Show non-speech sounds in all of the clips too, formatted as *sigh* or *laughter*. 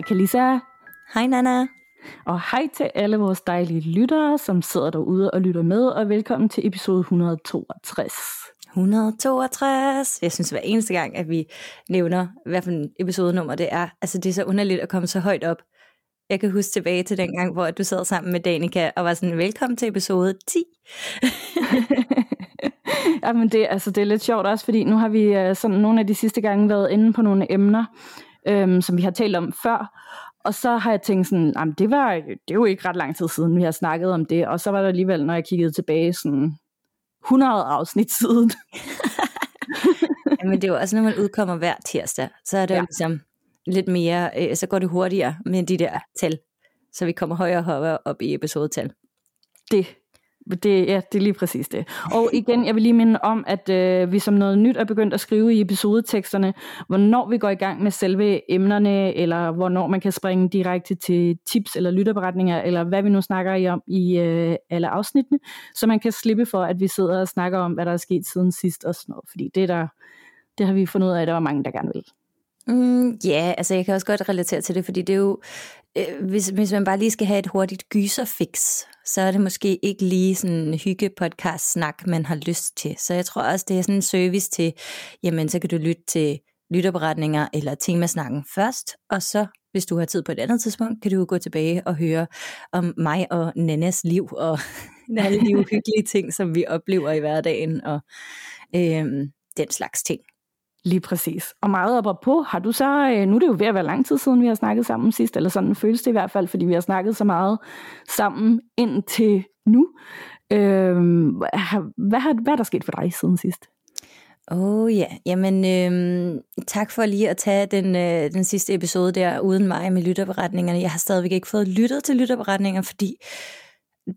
Hej Kalisa, Hej Nana. og hej til alle vores dejlige lyttere, som sidder derude og lytter med, og velkommen til episode 162. 162. Jeg synes hver eneste gang, at vi nævner, hvad for en episodenummer det er. Altså det er så underligt at komme så højt op. Jeg kan huske tilbage til den gang, hvor du sad sammen med Danika og var sådan, velkommen til episode 10. *laughs* Jamen det, altså, det er lidt sjovt også, fordi nu har vi øh, sådan nogle af de sidste gange været inde på nogle emner, øhm, som vi har talt om før. Og så har jeg tænkt sådan, jamen det, var, det er jo ikke ret lang tid siden, vi har snakket om det. Og så var der alligevel, når jeg kiggede tilbage, sådan 100 afsnit siden. *laughs* Jamen det er jo også, når man udkommer hver tirsdag, så er det ja. Ligesom lidt mere, øh, så går det hurtigere med de der tal. Så vi kommer højere og højere op i episodetal. Det, det, ja, det er lige præcis det. Og igen, jeg vil lige minde om, at øh, vi som noget nyt er begyndt at skrive i episodeteksterne, hvornår vi går i gang med selve emnerne, eller hvornår man kan springe direkte til tips eller lytterberetninger, eller hvad vi nu snakker i om i øh, alle afsnittene, så man kan slippe for, at vi sidder og snakker om, hvad der er sket siden sidst og sådan noget. Fordi det, der, det har vi fundet ud af, at der var mange, der gerne vil. Mm, ja, altså jeg kan også godt relatere til det, fordi det er jo, Øh, hvis, hvis man bare lige skal have et hurtigt gyserfix, så er det måske ikke lige sådan en hygge podcast snak, man har lyst til. Så jeg tror også, det er sådan en service til, jamen så kan du lytte til lytterberetninger eller temasnakken først, og så hvis du har tid på et andet tidspunkt, kan du gå tilbage og høre om mig og Nannas liv og *laughs* alle de uhyggelige ting, som vi oplever i hverdagen og øhm, den slags ting. Lige præcis. Og meget op og på, har du så, øh, nu er det jo ved at være lang tid siden, vi har snakket sammen sidst, eller sådan føles det i hvert fald, fordi vi har snakket så meget sammen indtil nu. Øhm, hvad, hvad, har, hvad er der sket for dig siden sidst? Åh oh, ja, jamen øhm, tak for lige at tage den, øh, den sidste episode der uden mig med lytterberetningerne. Jeg har stadigvæk ikke fået lyttet til lytterberetninger, fordi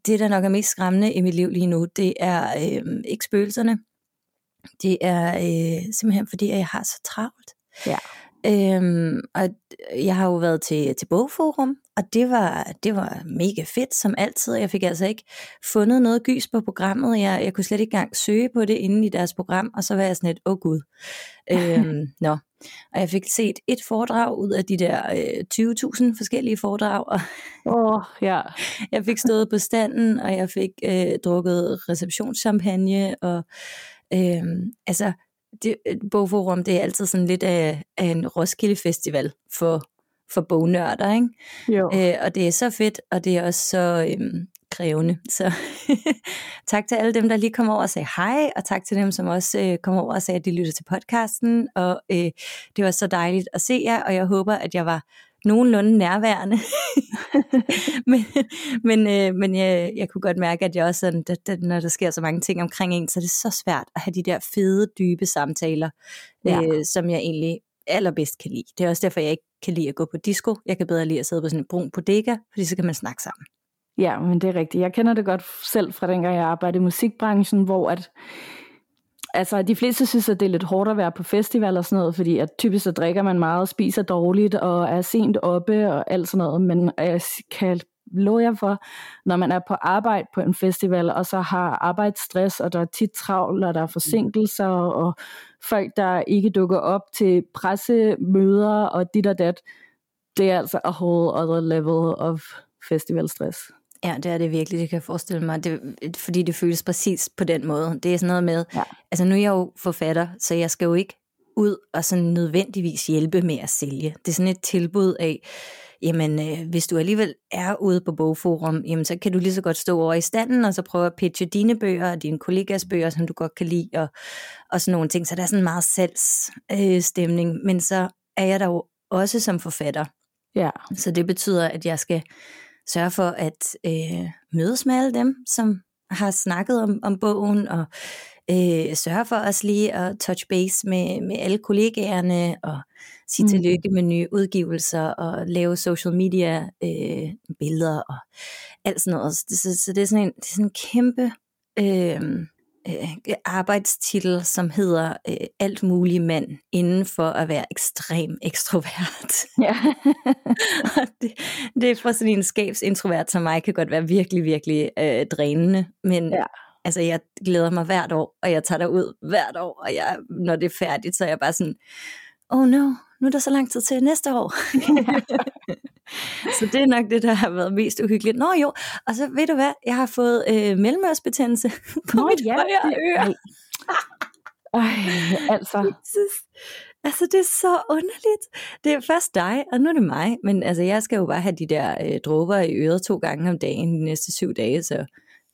det, der nok er mest skræmmende i mit liv lige nu, det er øh, ikke spøgelserne. Det er øh, simpelthen fordi, at jeg har så travlt. Ja. Øhm, og jeg har jo været til, til bogforum, og det var, det var mega fedt som altid. Jeg fik altså ikke fundet noget gys på programmet. Jeg, jeg kunne slet ikke engang søge på det inde i deres program, og så var jeg sådan et, åh oh, gud. øhm, *laughs* nå. Og jeg fik set et foredrag ud af de der øh, 20.000 forskellige foredrag, og Åh, oh, ja. *laughs* jeg fik stået på standen, og jeg fik øh, drukket receptionschampagne, og øh, altså, det, bogforum, det er altid sådan lidt af, af en Roskilde Festival for, for bognørder, ikke? Jo. Øh, og det er så fedt, og det er også så øhm, krævende. Så *laughs* tak til alle dem, der lige kom over og sagde hej, og tak til dem, som også øh, kom over og sagde, at de lytter til podcasten. Og øh, det var så dejligt at se jer, og jeg håber, at jeg var nogenlunde nærværende. *laughs* men men, øh, men jeg, jeg kunne godt mærke, at jeg også sådan, at, at når der sker så mange ting omkring en, så er det så svært at have de der fede, dybe samtaler, Ja. øh, som jeg egentlig allerbedst kan lide. Det er også derfor, jeg ikke kan lide at gå på disco. Jeg kan bedre lide at sidde på sådan en brun bodega, fordi så kan man snakke sammen. Ja, men det er rigtigt. Jeg kender det godt selv fra dengang, jeg arbejdede i musikbranchen, hvor at, altså, de fleste synes, at det er lidt hårdt at være på festival og sådan noget, fordi at typisk så drikker man meget, spiser dårligt og er sent oppe og alt sådan noget. Men jeg kan love jer for, når man er på arbejde på en festival, og så har arbejdsstress, og der er tit travl, og der er forsinkelser, og folk, der ikke dukker op til pressemøder og dit og dat, det er altså a whole other level of festivalstress. Ja, det er det virkelig, det kan jeg forestille mig, det, fordi det føles præcis på den måde. Det er sådan noget med, Ja. altså nu er jeg jo forfatter, så jeg skal jo ikke ud og sådan nødvendigvis hjælpe med at sælge. Det er sådan et tilbud af, jamen øh, hvis du alligevel er ude på bogforum, jamen så kan du lige så godt stå over i standen, og så prøve at pitche dine bøger, og dine kollegas bøger, som du godt kan lide, og, og sådan nogle ting. Så der er sådan en meget salgsstemning, øh, stemning. men så er jeg der jo også som forfatter. Ja, Så det betyder, at jeg skal sørge for at øh, mødes med alle dem, som har snakket om, om bogen, og øh, sørge for os lige at touch base med, med alle kollegaerne og sige mm. tillykke med nye udgivelser og lave social media øh, billeder og alt sådan noget. Så, så, så det, er sådan en, det er sådan en kæmpe øh, øh, arbejdstitel, som hedder øh, alt mulig mand inden for at være ekstrem ekstrovert. *laughs* Ja. *laughs* det, det er for sådan en skabsintrovert som mig, kan godt være virkelig, virkelig øh, drænende, men ja. altså jeg glæder mig hvert år, og jeg tager derud hvert år, og jeg, når det er færdigt, så er jeg bare sådan, oh no, nu er der så lang tid til næste år. *laughs* *laughs* så det er nok det, der har været mest uhyggeligt. Nå jo, og så ved du hvad, jeg har fået øh, mellemørsbetændelse *laughs* på Nå, mit ja, højre øre. Ej, altså. *laughs* Altså, det er så underligt. Det er først dig, og nu er det mig. Men altså, jeg skal jo bare have de der øh, dråber i øret to gange om dagen de næste syv dage, så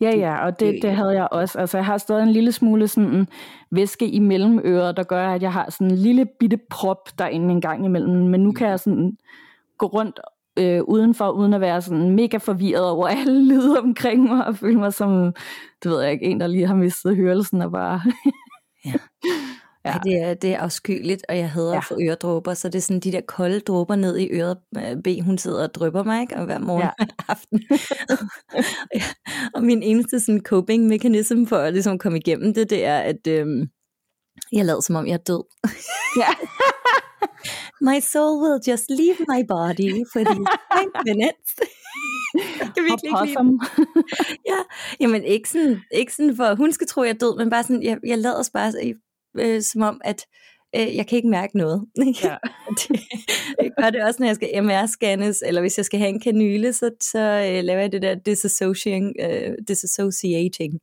Ja, ja, og det, det havde jeg også. Altså, jeg har stadig en lille smule sådan væske i mellemøret, der gør, at jeg har sådan en lille bitte prop derinde en gang imellem. Men nu kan jeg sådan gå rundt øh, udenfor, uden at være sådan mega forvirret over *laughs* alle lyde omkring mig, og føle mig som, det ved jeg ikke, en, der lige har mistet hørelsen og bare... *laughs* ja. *laughs* Ja. Ej, det, er, det er afskyeligt, og jeg hader ja. at få øredråber, så det er sådan de der kolde dråber ned i øret. Øh, B, hun sidder og drypper mig, ikke? Og hver morgen ja. og aften. ja. Og min eneste sådan coping mechanism for at ligesom komme igennem det, det er, at øhm, jeg lader som om jeg er død. ja. *laughs* my soul will just leave my body for these five *laughs* minutes. jeg *laughs* kan virkelig ikke lide ja, jamen ikke sådan, ikke sådan for, hun skal tro, jeg er død, men bare sådan, jeg, jeg lader bare øh, som om, at øh, jeg kan ikke mærke noget. *laughs* Ja. det, det gør det også, når jeg skal MR-scannes, eller hvis jeg skal have en kanyle, så, så øh, laver jeg det der disassociating, øh, disassociating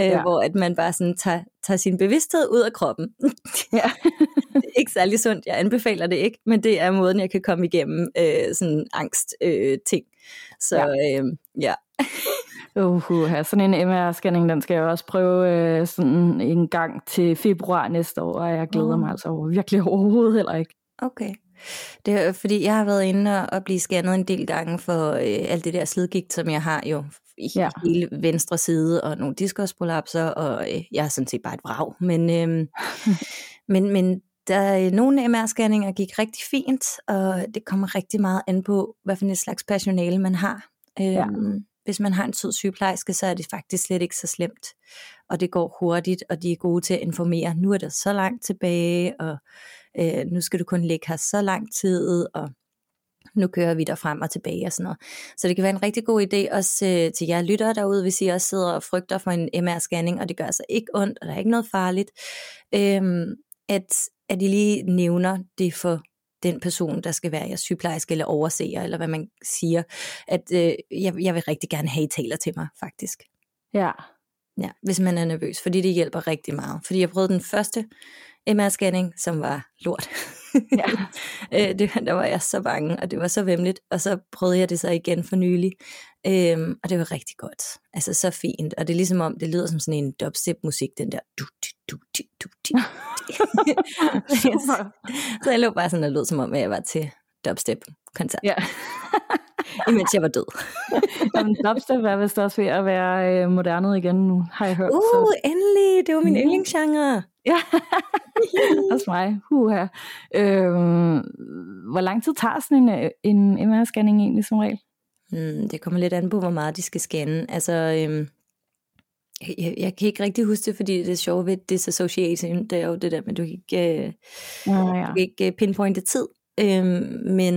øh, ja. hvor at man bare sådan tager, tager sin bevidsthed ud af kroppen. *laughs* ja. det er ikke særlig sundt, jeg anbefaler det ikke, men det er måden, jeg kan komme igennem øh, sådan angst øh, ting. Så ja. Øh, ja. *laughs* Uh, uh, sådan en MR-scanning, den skal jeg også prøve øh, sådan en gang til februar næste år, og jeg glæder uh. mig altså over, virkelig overhovedet heller ikke. Okay. Det er fordi, jeg har været inde og, og blive scannet en del gange for øh, alt det der slidgigt, som jeg har jo i ja. hele venstre side, og nogle diskusprolapser, og øh, jeg er sådan set bare et vrag. Men, øh, *laughs* men, men der nogle MR-scanninger gik rigtig fint, og det kommer rigtig meget an på, hvad for et slags personale man har. Øh, ja. Hvis man har en sød sygeplejerske, så er det faktisk slet ikke så slemt. Og det går hurtigt, og de er gode til at informere. Nu er der så langt tilbage, og øh, nu skal du kun ligge her så lang tid, og nu kører vi der frem og tilbage og sådan noget. Så det kan være en rigtig god idé også øh, til jer lyttere derude, hvis I også sidder og frygter for en MR-scanning, og det gør altså ikke ondt, og der er ikke noget farligt, øh, at, at I lige nævner det for den person, der skal være jeres sygeplejerske eller overseer, eller hvad man siger, at øh, jeg, jeg vil rigtig gerne have, I taler til mig, faktisk. Ja. Ja, hvis man er nervøs, fordi det hjælper rigtig meget. Fordi jeg prøvede den første MR-scanning, som var lort. Ja. *laughs* øh, det, der var jeg så bange, og det var så vemmeligt. Og så prøvede jeg det så igen for nylig, øhm, og det var rigtig godt. Altså så fint, og det er ligesom om, det lyder som sådan en dubstep-musik, den der du, du, du, du, du. *laughs* *laughs* så jeg lå bare sådan og lød som om, at jeg var til dubstep-koncert. Ja. *laughs* imens jeg var død. Jamen, dubstep er vist også ved at være øh, modernet igen nu, har jeg hørt. Uh, så. endelig! Det var min mm. yndlingsgenre. Ja, også mig. Huha. Øhm, hvor lang tid tager sådan en, en MR-scanning egentlig som regel? Mm, det kommer lidt an på, hvor meget de skal scanne. Altså, øhm, jeg, jeg kan ikke rigtig huske det, fordi det er sjovt ved disassociation, det er jo det der, men du kan ikke, øh, ja, ja. Du kan ikke øh, pinpointe tid. Øhm, men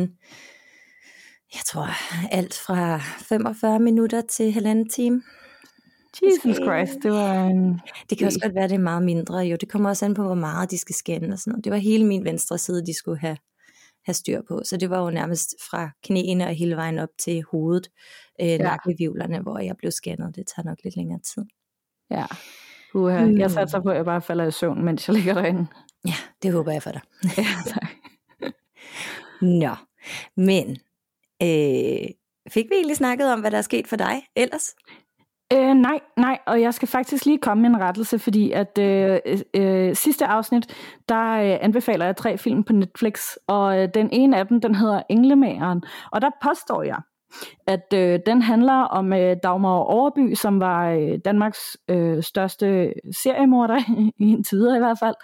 jeg tror alt fra 45 minutter til halvanden time. Jesus Christ, det var en... Det kan også godt være, det er meget mindre. Jo, det kommer også an på, hvor meget de skal scanne og sådan noget. Det var hele min venstre side, de skulle have, have styr på. Så det var jo nærmest fra knæene og hele vejen op til hovedet, øh, ja. nakkevivlerne, hvor jeg blev scannet. Det tager nok lidt længere tid. Ja. Uha. Mm. Jeg satser på, at jeg bare falder i søvn, mens jeg ligger derinde. Ja, det håber jeg for dig. *laughs* ja, tak. Nå, men øh, fik vi egentlig snakket om, hvad der er sket for dig ellers? Øh, nej, nej, og jeg skal faktisk lige komme med en rettelse, fordi at øh, øh, øh, sidste afsnit, der øh, anbefaler jeg tre film på Netflix, og øh, den ene af dem, den hedder Englemageren, og der påstår jeg, at øh, den handler om øh, Dagmar Overby, som var øh, Danmarks øh, største seriemorder, *laughs* i en tid i hvert fald.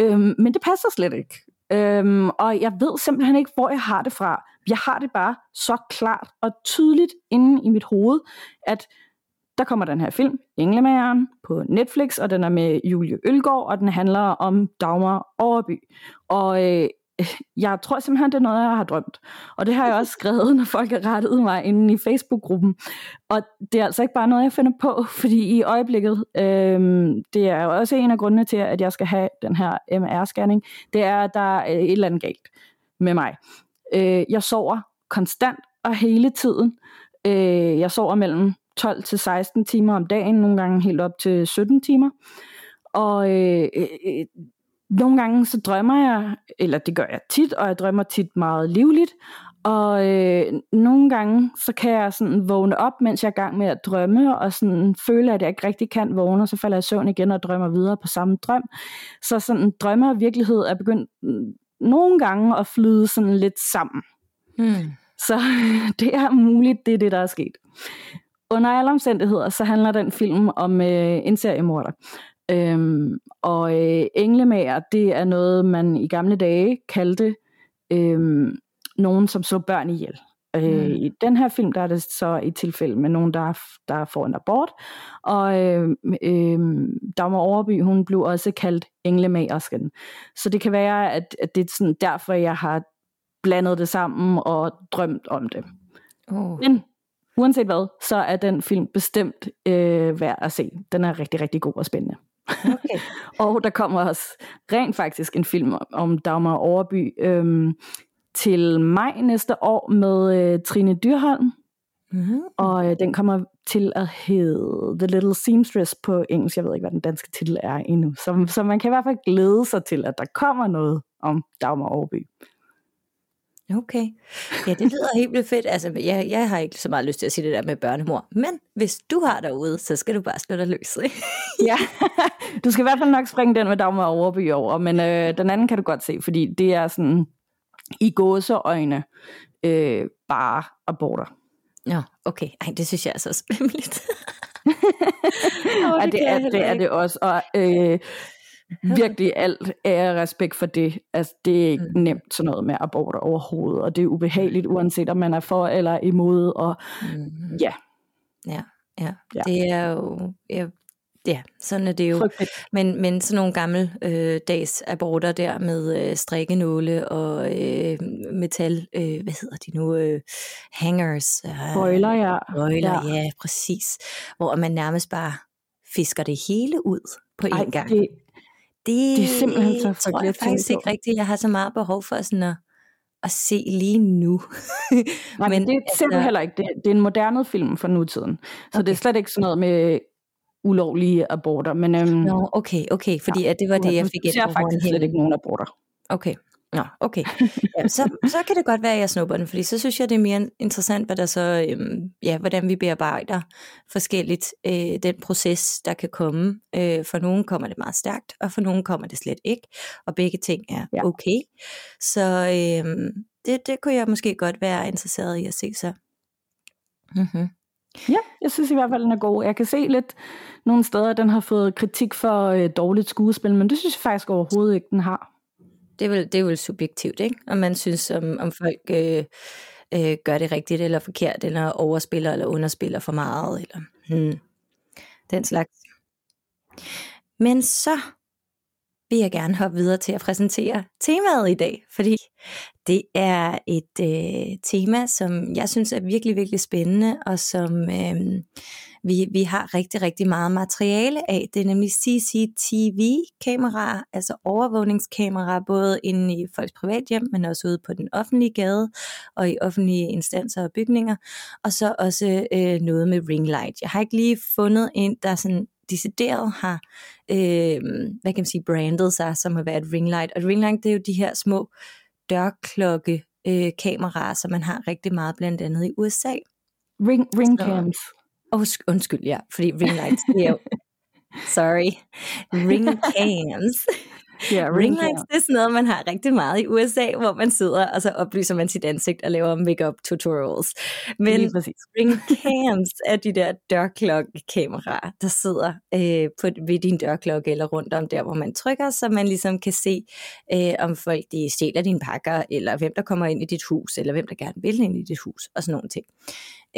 Øhm, men det passer slet ikke. Øhm, og jeg ved simpelthen ikke, hvor jeg har det fra. Jeg har det bare så klart og tydeligt inde i mit hoved, at der kommer den her film, Englemageren, på Netflix, og den er med Julie Ølgaard, og den handler om Dagmar Overby. Og øh, jeg tror simpelthen, det er noget, jeg har drømt. Og det har jeg også skrevet, når folk har rettet mig inde i Facebook-gruppen. Og det er altså ikke bare noget, jeg finder på, fordi i øjeblikket, øh, det er også en af grundene til, at jeg skal have den her MR-scanning, det er, at der er et eller andet galt med mig. Øh, jeg sover konstant og hele tiden. Øh, jeg sover mellem 12 til 16 timer om dagen, nogle gange helt op til 17 timer. Og øh, øh, nogle gange så drømmer jeg, eller det gør jeg tit, og jeg drømmer tit meget livligt. Og øh, nogle gange så kan jeg sådan vågne op, mens jeg er i gang med at drømme, og sådan føle, at jeg ikke rigtig kan vågne, og så falder jeg i søvn igen og drømmer videre på samme drøm. Så sådan drømmer og virkelighed er begyndt mm, nogle gange at flyde sådan lidt sammen. Hmm. Så *laughs* det er muligt, det er det, der er sket. Under alle omstændigheder, så handler den film om øh, en seriemorder. Øhm, og øh, englemager, det er noget, man i gamle dage kaldte øh, nogen, som så børn ihjel. Øh, mm. I den her film, der er det så i tilfælde med nogen, der, der får en abort. Og øh, øh, Dagmar Overby, hun blev også kaldt englemagersken. Så det kan være, at, at det er sådan derfor, jeg har blandet det sammen og drømt om det. Oh. Men uanset hvad, så er den film bestemt øh, værd at se. Den er rigtig, rigtig god og spændende. Okay. *laughs* og der kommer også rent faktisk en film om Dagmar Overby øhm, til maj næste år med øh, Trine Dyrholm. Mm-hmm. Og øh, den kommer til at hedde The Little Seamstress på engelsk. Jeg ved ikke, hvad den danske titel er endnu. Så, så man kan i hvert fald glæde sig til, at der kommer noget om Dagmar Overby. Okay. Ja, det lyder helt vildt fedt. Altså, jeg, jeg har ikke så meget lyst til at sige det der med børnemor. Men hvis du har derude, så skal du bare slå dig løs. ja, du skal i hvert fald nok springe den med Dagmar Overby over. Men øh, den anden kan du godt se, fordi det er sådan i gåseøjne øh, bare aborter. Ja, okay. Ej, det synes jeg er så *laughs* spændende. oh, *laughs* det, det, er, det er det også. Og øh, *laughs* virkelig alt er respekt for det. Altså, det er ikke mm. nemt sådan noget med aborter overhovedet, og det er ubehageligt, uanset om man er for eller imod, og mm. ja. Ja, ja. ja. Det er jo, ja, ja, sådan er det jo. Men, men sådan nogle gamle øh, dags aborter der med øh, strikkenåle og øh, metal, øh, hvad hedder de nu, øh, hangers. Øh, Bøjler, ja. Bøjler, ja. ja, præcis. Hvor man nærmest bare fisker det hele ud på en Ej, gang. Det, det, det er simpelthen så tror jeg faktisk ikke rigtigt, jeg har så meget behov for sådan at, at se lige nu. *laughs* Nej, men det er altså, simpelthen heller ikke. Det, det er en moderne film for nutiden. Så okay. det er slet ikke sådan noget med ulovlige aborter. Men, øhm, Nå, okay, okay, fordi ja, at det var det, jeg fik ind på. faktisk slet ikke nogen aborter. Okay, Nå, okay. Ja, så, så kan det godt være, at jeg snupper den, fordi så synes jeg, det er mere interessant, hvad der så, øhm, ja, hvordan vi bearbejder forskelligt øh, den proces, der kan komme. Øh, for nogen kommer det meget stærkt, og for nogen kommer det slet ikke, og begge ting er ja. okay. Så øh, det, det kunne jeg måske godt være interesseret i at se så. Mm-hmm. Ja, jeg synes i hvert fald, den er god. Jeg kan se lidt nogle steder, at den har fået kritik for øh, dårligt skuespil, men det synes jeg faktisk overhovedet ikke, den har det er vel, det er vel subjektivt, ikke? Om man synes, om, om folk øh, øh, gør det rigtigt eller forkert, eller overspiller eller underspiller for meget, eller hmm, den slags. Men så vil jeg gerne hoppe videre til at præsentere temaet i dag, fordi det er et øh, tema, som jeg synes er virkelig, virkelig spændende, og som øh, vi, vi har rigtig, rigtig meget materiale af. Det er nemlig CCTV-kameraer, altså overvågningskameraer, både inde i folks privathjem, men også ude på den offentlige gade og i offentlige instanser og bygninger. Og så også øh, noget med ring light. Jeg har ikke lige fundet en, der sådan decideret har, øh, hvad kan man sige, brandet sig som at være et ring light. Og et ring light, det er jo de her små dørklokke øh, kameraer, som man har rigtig meget blandt andet i USA. Ring, ring cams. Oh, undskyld, ja, fordi ring lights, det er jo, *laughs* sorry, ring *laughs* cams. Ja, ring Ring lights, det er sådan noget, man har rigtig meget i USA, hvor man sidder, og så oplyser man sit ansigt og laver makeup tutorials. Men ring cams er de der dørklokkekameraer, der sidder øh, på, ved din dørklokke eller rundt om der, hvor man trykker, så man ligesom kan se, øh, om folk de stjæler dine pakker, eller hvem der kommer ind i dit hus, eller hvem der gerne vil ind i dit hus, og sådan nogle ting.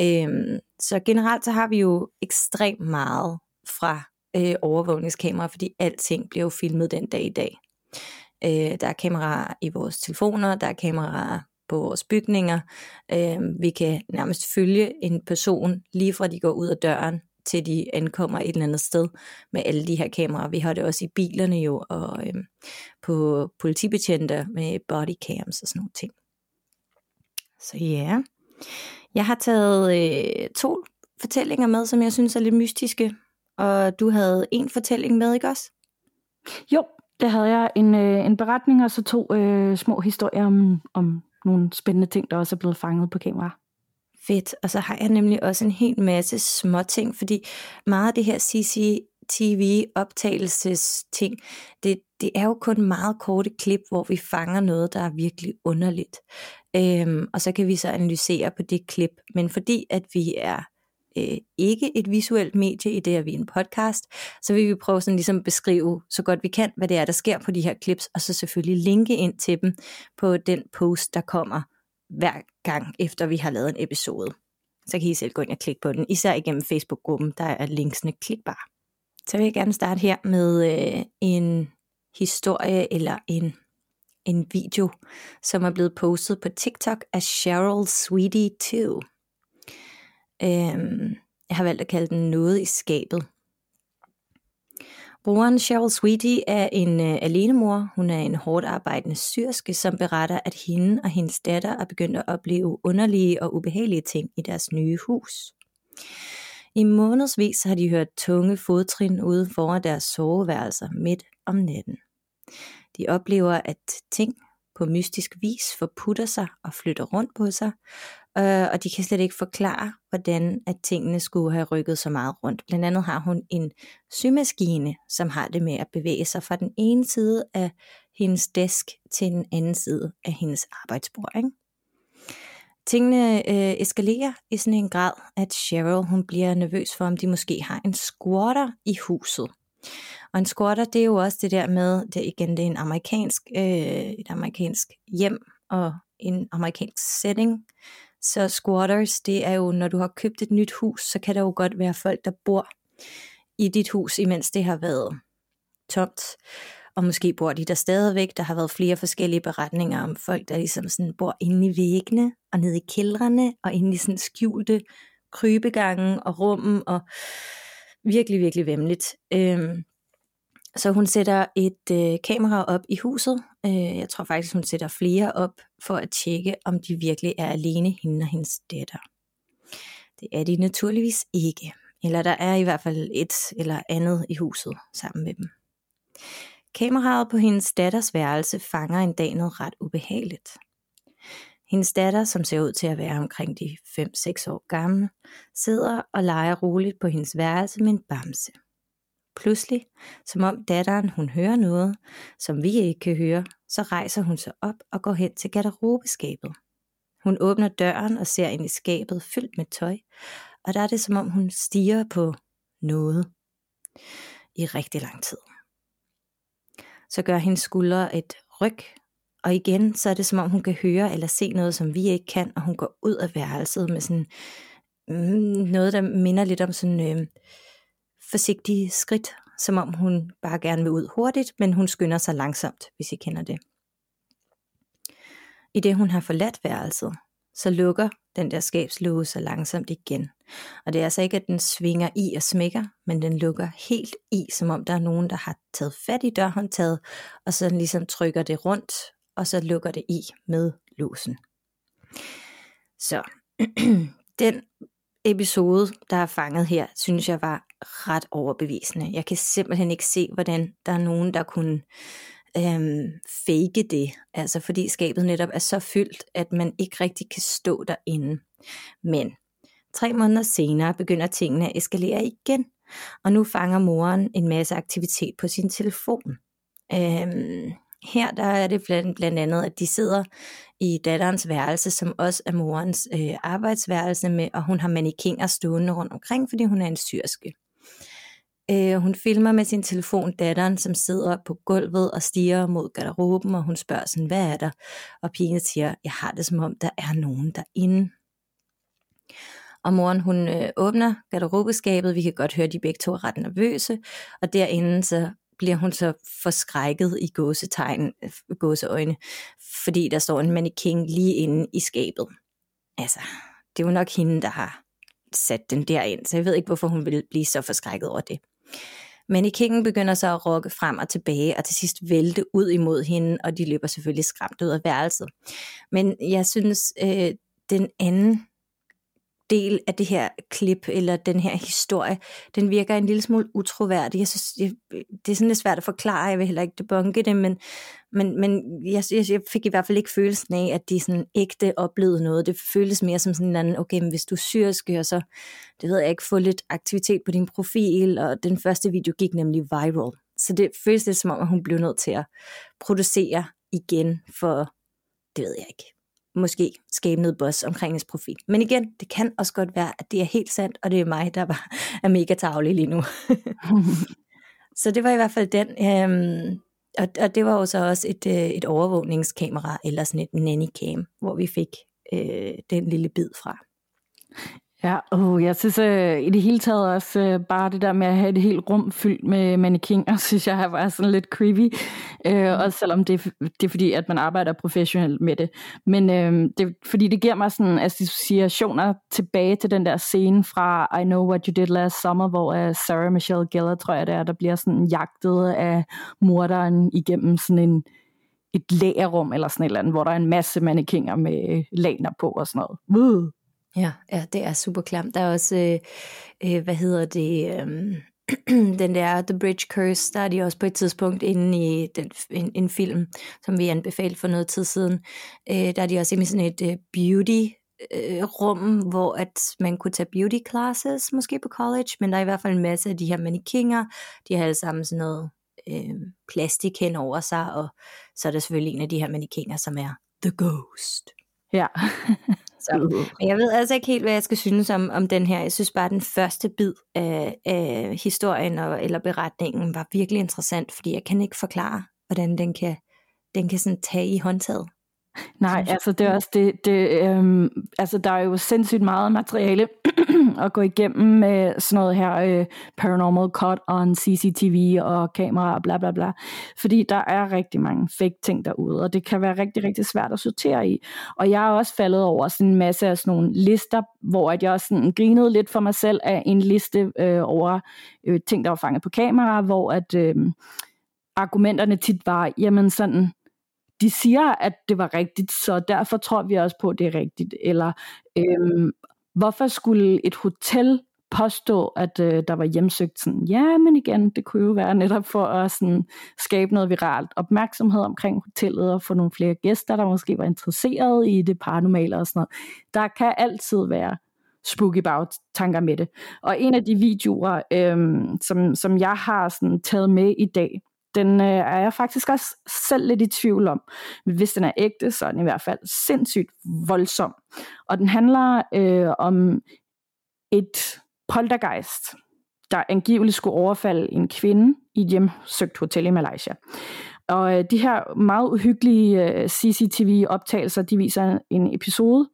Øhm, så generelt så har vi jo ekstremt meget fra øh, overvågningskameraer, fordi alting bliver jo filmet den dag i dag. Øh, der er kameraer i vores telefoner, der er kameraer på vores bygninger. Øh, vi kan nærmest følge en person lige fra de går ud af døren til de ankommer et eller andet sted med alle de her kameraer. Vi har det også i bilerne jo, og øhm, på politibetjente med bodycams og sådan nogle ting. Så ja, jeg har taget øh, to fortællinger med, som jeg synes er lidt mystiske, og du havde en fortælling med, ikke også? Jo, det havde jeg en, øh, en beretning og så to øh, små historier om, om nogle spændende ting, der også er blevet fanget på kamera. Fedt, og så har jeg nemlig også en hel masse små ting, fordi meget af det her CCTV optagelsesting, det, det er jo kun meget korte klip, hvor vi fanger noget, der er virkelig underligt. Øhm, og så kan vi så analysere på det klip, men fordi at vi er øh, ikke et visuelt medie i det, at vi er en podcast, så vil vi prøve sådan ligesom beskrive så godt vi kan, hvad det er, der sker på de her klips, og så selvfølgelig linke ind til dem på den post, der kommer hver gang efter vi har lavet en episode. Så kan I selv gå ind og klikke på den, især igennem Facebook-gruppen, der er linksene klikbare. Så vil jeg gerne starte her med øh, en historie eller en, en video, som er blevet postet på TikTok af Cheryl Sweetie 2. Øhm, jeg har valgt at kalde den noget i skabet. Brugeren Cheryl Sweetie er en øh, alenemor. Hun er en hårdt arbejdende syrske, som beretter, at hende og hendes datter er begyndt at opleve underlige og ubehagelige ting i deres nye hus. I månedsvis har de hørt tunge fodtrin ude foran deres soveværelser midt om natten. De oplever, at ting på mystisk vis forputter sig og flytter rundt på sig, øh, og de kan slet ikke forklare, hvordan at tingene skulle have rykket så meget rundt. Blandt andet har hun en symaskine, som har det med at bevæge sig fra den ene side af hendes desk til den anden side af hendes arbejdsbord. Ikke? Tingene øh, eskalerer i sådan en grad, at Cheryl hun bliver nervøs for, om de måske har en squatter i huset. Og en squatter, det er jo også det der med, det igen, det er en amerikansk, øh, et amerikansk hjem og en amerikansk setting. Så squatters, det er jo, når du har købt et nyt hus, så kan der jo godt være folk, der bor i dit hus, imens det har været tomt. Og måske bor de der stadigvæk. Der har været flere forskellige beretninger om folk, der ligesom sådan bor inde i væggene og nede i kældrene og inde i sådan skjulte krybegange og rummen og virkelig, virkelig vemmeligt. Øhm, så hun sætter et øh, kamera op i huset. Øh, jeg tror faktisk, hun sætter flere op for at tjekke, om de virkelig er alene, hende og hendes datter. Det er de naturligvis ikke. Eller der er i hvert fald et eller andet i huset sammen med dem. Kameraet på hendes datters værelse fanger en dag noget ret ubehageligt. Hendes datter, som ser ud til at være omkring de 5-6 år gammel, sidder og leger roligt på hendes værelse med en bamse. Pludselig, som om datteren hun hører noget, som vi ikke kan høre, så rejser hun sig op og går hen til garderobeskabet. Hun åbner døren og ser ind i skabet fyldt med tøj, og der er det som om hun stiger på noget i rigtig lang tid. Så gør hendes skuldre et ryg, og igen så er det som om hun kan høre eller se noget, som vi ikke kan, og hun går ud af værelset med sådan mm, noget, der minder lidt om sådan øh, forsigtige skridt, som om hun bare gerne vil ud hurtigt, men hun skynder sig langsomt, hvis I kender det. I det hun har forladt værelset, så lukker den der skabslåge sig langsomt igen. Og det er altså ikke, at den svinger i og smækker, men den lukker helt i, som om der er nogen, der har taget fat i dørhåndtaget, og så ligesom trykker det rundt, og så lukker det i med låsen. Så *clears throat* den episode, der er fanget her, synes jeg var ret overbevisende. Jeg kan simpelthen ikke se, hvordan der er nogen, der kunne øhm, fake det. Altså fordi skabet netop er så fyldt, at man ikke rigtig kan stå derinde. Men tre måneder senere begynder tingene at eskalere igen, og nu fanger moren en masse aktivitet på sin telefon. Øhm, her der er det blandt, blandt andet, at de sidder i datterens værelse, som også er morens øh, arbejdsværelse med, og hun har mannequiner stående rundt omkring, fordi hun er en syrske. Øh, hun filmer med sin telefon datteren, som sidder på gulvet og stiger mod garderoben, og hun spørger sådan, hvad er der? Og pigen siger, jeg har det som om, der er nogen derinde. Og moren hun øh, åbner garderobeskabet, vi kan godt høre, at de begge to er ret nervøse, og derinde så bliver hun så forskrækket i gåsetegn, gåseøjne, fordi der står en mannequin lige inde i skabet. Altså, det er jo nok hende, der har sat den derind, så jeg ved ikke, hvorfor hun ville blive så forskrækket over det. Men i kingen begynder så at rokke frem og tilbage, og til sidst vælte ud imod hende, og de løber selvfølgelig skræmt ud af værelset. Men jeg synes, øh, den anden del af det her klip, eller den her historie, den virker en lille smule utroværdig. Jeg synes, jeg, det er sådan lidt svært at forklare, jeg vil heller ikke debunke det, men, men, men jeg, jeg fik i hvert fald ikke følelsen af, at de sådan ægte oplevede noget. Det føles mere som sådan en anden, okay, men hvis du er syrsk, og så, det ved jeg ikke, få lidt aktivitet på din profil, og den første video gik nemlig viral. Så det føles lidt som om, at hun blev nødt til at producere igen for, det ved jeg ikke, måske skabe noget buzz omkring hendes profil. Men igen, det kan også godt være, at det er helt sandt, og det er mig, der bare *laughs* er mega tavlig lige nu. *laughs* så det var i hvert fald den. Øhm, og, og det var jo så også et, øh, et overvågningskamera, eller sådan et nannycam, hvor vi fik øh, den lille bid fra. Ja, oh, jeg synes uh, i det hele taget også uh, bare det der med at have et helt rum fyldt med mannequiner, *laughs* synes jeg var sådan lidt creepy. Uh, også selvom det, det er fordi, at man arbejder professionelt med det. Men uh, det, fordi det giver mig sådan associationer tilbage til den der scene fra I Know What You Did Last Summer, hvor uh, Sarah Michelle Gellar, tror jeg det er, der bliver sådan jagtet af morderen igennem sådan en et lagerrum eller sådan et eller andet, hvor der er en masse mannequiner med laner på og sådan noget. Uh. Ja, ja, det er super klamt. Der er også, øh, øh, hvad hedder det, øh, *clears throat* den der The Bridge Curse, der er de også på et tidspunkt inde i den, en, en film, som vi anbefalede for noget tid siden. Øh, der er de også i sådan et øh, beauty øh, rum, hvor at man kunne tage beauty classes, måske på college, men der er i hvert fald en masse af de her mannequiner, de har alle sammen sådan noget øh, plastik hen over sig, og så er der selvfølgelig en af de her mannequiner, som er The Ghost. Ja. *laughs* Så, men jeg ved altså ikke helt, hvad jeg skal synes om, om den her. Jeg synes bare, at den første bid af, af historien og, eller beretningen var virkelig interessant, fordi jeg kan ikke forklare, hvordan den kan, den kan sådan tage i håndtaget. Nej, altså det er også det, det øhm, altså der er jo sindssygt meget materiale *clears throat* at gå igennem med sådan noget her øh, paranormal cut on CCTV og kamera og bla bla bla, fordi der er rigtig mange fake ting derude, og det kan være rigtig, rigtig svært at sortere i. Og jeg er også faldet over sådan en masse af sådan nogle lister, hvor at jeg også sådan grinede lidt for mig selv af en liste øh, over øh, ting, der var fanget på kamera, hvor at øh, argumenterne tit var, jamen sådan, de siger, at det var rigtigt, så derfor tror vi også på, at det er rigtigt. Eller øhm, hvorfor skulle et hotel påstå, at øh, der var hjemsøgt sådan, ja, men igen, det kunne jo være netop for at sådan, skabe noget viralt opmærksomhed omkring hotellet og få nogle flere gæster, der måske var interesseret i det paranormale og sådan noget. Der kan altid være spooky tanker med det. Og en af de videoer, øhm, som, som jeg har sådan, taget med i dag, den øh, er jeg faktisk også selv lidt i tvivl om. Hvis den er ægte, så er den i hvert fald sindssygt voldsom. Og den handler øh, om et poltergeist, der angiveligt skulle overfalde en kvinde i et hjemsøgt hotel i Malaysia. Og øh, de her meget uhyggelige øh, CCTV-optagelser, de viser en episode,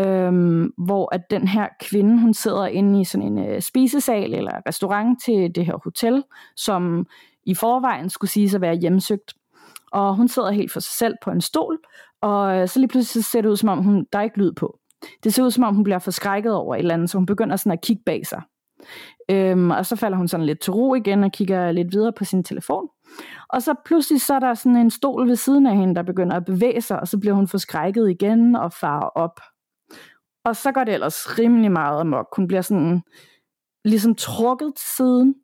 øhm, hvor at den her kvinde, hun sidder inde i sådan en øh, spisesal eller restaurant til det her hotel, som i forvejen skulle sige at være hjemsøgt. Og hun sidder helt for sig selv på en stol, og øh, så lige pludselig ser det ud, som om hun, der er ikke lyd på. Det ser ud, som om hun bliver forskrækket over et eller andet, så hun begynder sådan at kigge bag sig. Øhm, og så falder hun sådan lidt til ro igen og kigger lidt videre på sin telefon. Og så pludselig så er der sådan en stol ved siden af hende, der begynder at bevæge sig, og så bliver hun forskrækket igen og farer op. Og så går det ellers rimelig meget amok. Hun bliver sådan ligesom trukket til siden,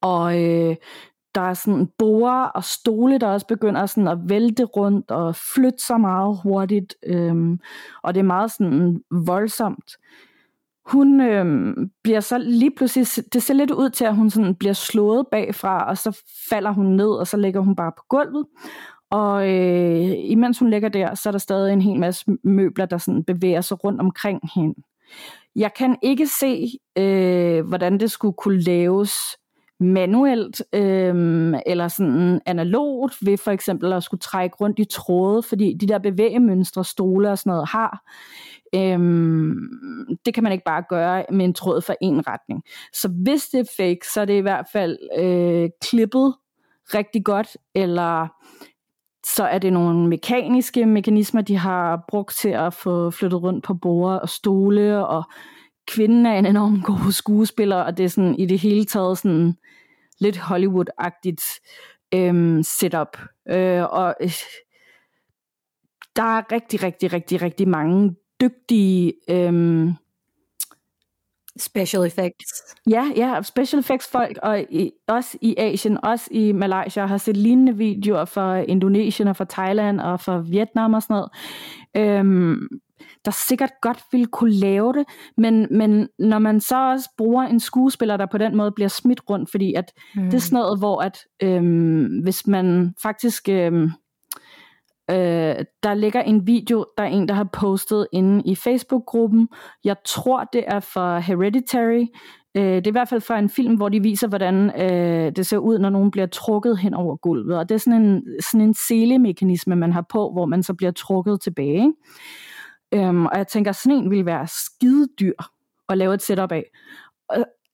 og øh, der er sådan borer og stole, der også begynder sådan at vælte rundt og flytte sig meget hurtigt, øhm, og det er meget sådan voldsomt. hun øh, bliver så lige pludselig, det ser lidt ud til, at hun sådan bliver slået bagfra, og så falder hun ned, og så ligger hun bare på gulvet. Og øh, imens hun ligger der, så er der stadig en hel masse møbler, der sådan bevæger sig rundt omkring hende. Jeg kan ikke se, øh, hvordan det skulle kunne laves manuelt øh, eller sådan analogt ved for eksempel at skulle trække rundt i tråde, fordi de der bevægemønstre, stole og sådan noget har, øh, det kan man ikke bare gøre med en tråd fra en retning. Så hvis det er fake, så er det i hvert fald øh, klippet rigtig godt, eller så er det nogle mekaniske mekanismer, de har brugt til at få flyttet rundt på borde og stole, og kvinden er en enorm god skuespiller, og det er sådan i det hele taget sådan lidt Hollywood-agtigt øhm, setup. Øh, og øh, der er rigtig, rigtig, rigtig, rigtig mange dygtige øhm, Special effects. Ja, ja, special effects folk, og i, også i Asien, også i Malaysia, har set lignende videoer fra Indonesien og fra Thailand og fra Vietnam og sådan noget. Øhm, der sikkert godt ville kunne lave det, men, men når man så også bruger en skuespiller, der på den måde bliver smidt rundt, fordi at mm. det er sådan noget, hvor at øhm, hvis man faktisk... Øhm, Øh, der ligger en video, der er en, der har postet inde i Facebook-gruppen. Jeg tror, det er fra Hereditary. Øh, det er i hvert fald fra en film, hvor de viser, hvordan øh, det ser ud, når nogen bliver trukket hen over gulvet. Og det er sådan en, sådan en selemekanisme, man har på, hvor man så bliver trukket tilbage. Øhm, og jeg tænker, sådan en ville være skide dyr at lave et setup af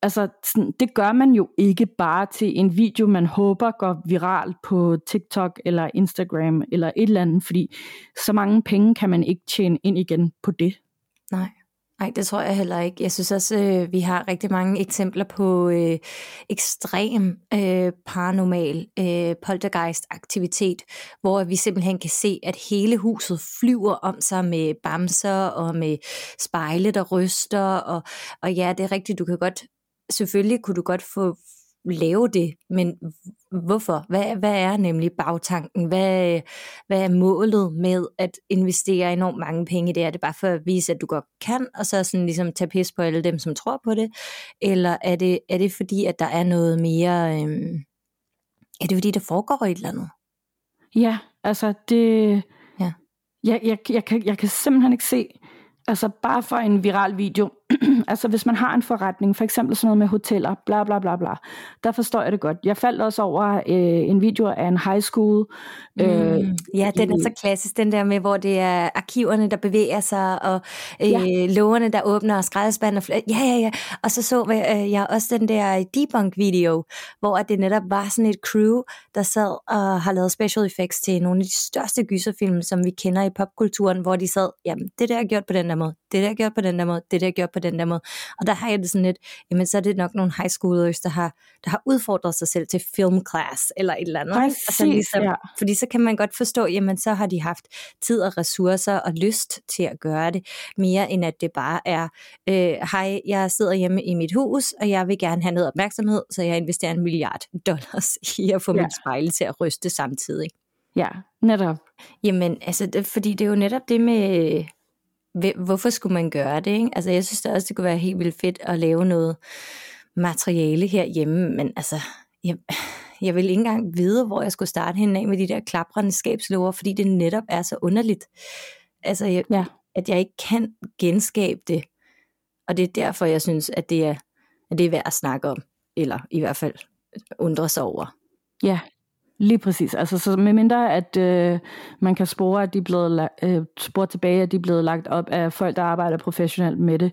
altså, sådan, det gør man jo ikke bare til en video, man håber går viral på TikTok eller Instagram eller et eller andet, fordi så mange penge kan man ikke tjene ind igen på det. Nej. Nej, det tror jeg heller ikke. Jeg synes også, øh, vi har rigtig mange eksempler på øh, ekstrem øh, paranormal øh, poltergeist-aktivitet, hvor vi simpelthen kan se, at hele huset flyver om sig med bamser og med spejle, der ryster. Og, og ja, det er rigtigt, du kan godt selvfølgelig kunne du godt få lave det, men hvorfor? Hvad, hvad er nemlig bagtanken? Hvad, hvad er målet med at investere enormt mange penge i det? Er det bare for at vise, at du godt kan, og så sådan ligesom tage pis på alle dem, som tror på det? Eller er det, er det fordi, at der er noget mere... Øhm, er det fordi, der foregår et eller andet? Ja, altså det... Ja. Jeg, jeg, jeg, kan, jeg kan simpelthen ikke se Altså bare for en viral video. Altså hvis man har en forretning, for eksempel sådan noget med hoteller, bla bla bla bla, der forstår jeg det godt. Jeg faldt også over øh, en video af en high school. Øh, mm. Ja, den er så klassisk, den der med, hvor det er arkiverne, der bevæger sig, og øh, ja. lågerne, der åbner, og skrædderspanden. Og ja, ja, ja. Og så så øh, jeg også den der debunk-video, hvor det netop var sådan et crew, der sad og har lavet special effects til nogle af de største gyserfilm, som vi kender i popkulturen, hvor de sad, jamen det der er gjort på den der måde, det der er gjort på den der måde, det der er gjort på den der måde. Og der har jeg det sådan lidt, jamen så er det nok nogle high schoolers, der har, der har udfordret sig selv til film class, eller et eller andet. Præcis, altså ligesom, ja. Fordi så kan man godt forstå, jamen så har de haft tid og ressourcer og lyst til at gøre det, mere end at det bare er, øh, hej, jeg sidder hjemme i mit hus, og jeg vil gerne have noget opmærksomhed, så jeg investerer en milliard *laughs* dollars i at få ja. mit spejl til at ryste samtidig. Ja, netop. Jamen, altså, det, fordi det er jo netop det med, hvorfor skulle man gøre det? Ikke? Altså, jeg synes da også, det kunne være helt vildt fedt at lave noget materiale herhjemme, men altså, jeg, jeg vil ikke engang vide, hvor jeg skulle starte hende af med de der klaprende skabslåger, fordi det netop er så underligt. Altså, jeg, ja. at jeg ikke kan genskabe det. Og det er derfor, jeg synes, at det er, at det er værd at snakke om, eller i hvert fald undre sig over. Ja, Lige præcis. Altså, så medmindre, at øh, man kan spore, at de er blevet øh, spore tilbage, at de er blevet lagt op af folk, der arbejder professionelt med det,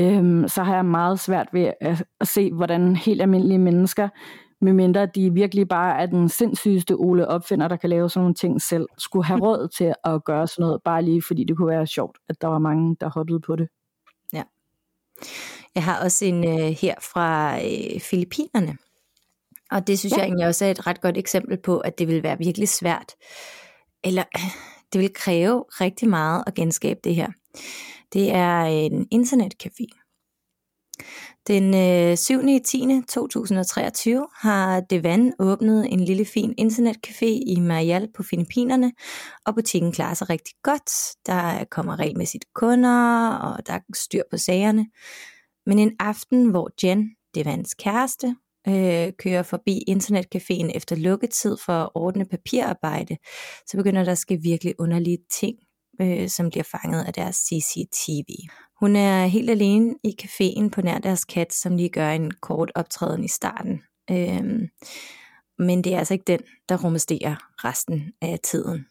øh, så har jeg meget svært ved at, at se, hvordan helt almindelige mennesker, medmindre de virkelig bare er den sindssygeste Ole opfinder, der kan lave sådan nogle ting selv, skulle have råd til at gøre sådan noget, bare lige fordi det kunne være sjovt, at der var mange, der hoppede på det. Ja. Jeg har også en øh, her fra øh, Filippinerne, og det synes ja. jeg egentlig også er et ret godt eksempel på, at det vil være virkelig svært, eller *clears throat* det vil kræve rigtig meget at genskabe det her. Det er en internetcafé. Den øh, 7. 10. 2023 har Devan åbnet en lille fin internetcafé i Marial på Filippinerne, og butikken klarer sig rigtig godt. Der kommer regelmæssigt kunder, og der er styr på sagerne. Men en aften, hvor Jen, hans kæreste, øh, kører forbi internetcaféen efter lukketid for at ordne papirarbejde, så begynder der at ske virkelig underlige ting, øh, som bliver fanget af deres CCTV. Hun er helt alene i caféen på nær deres kat, som lige gør en kort optræden i starten. Øh, men det er altså ikke den, der rumesterer resten af tiden.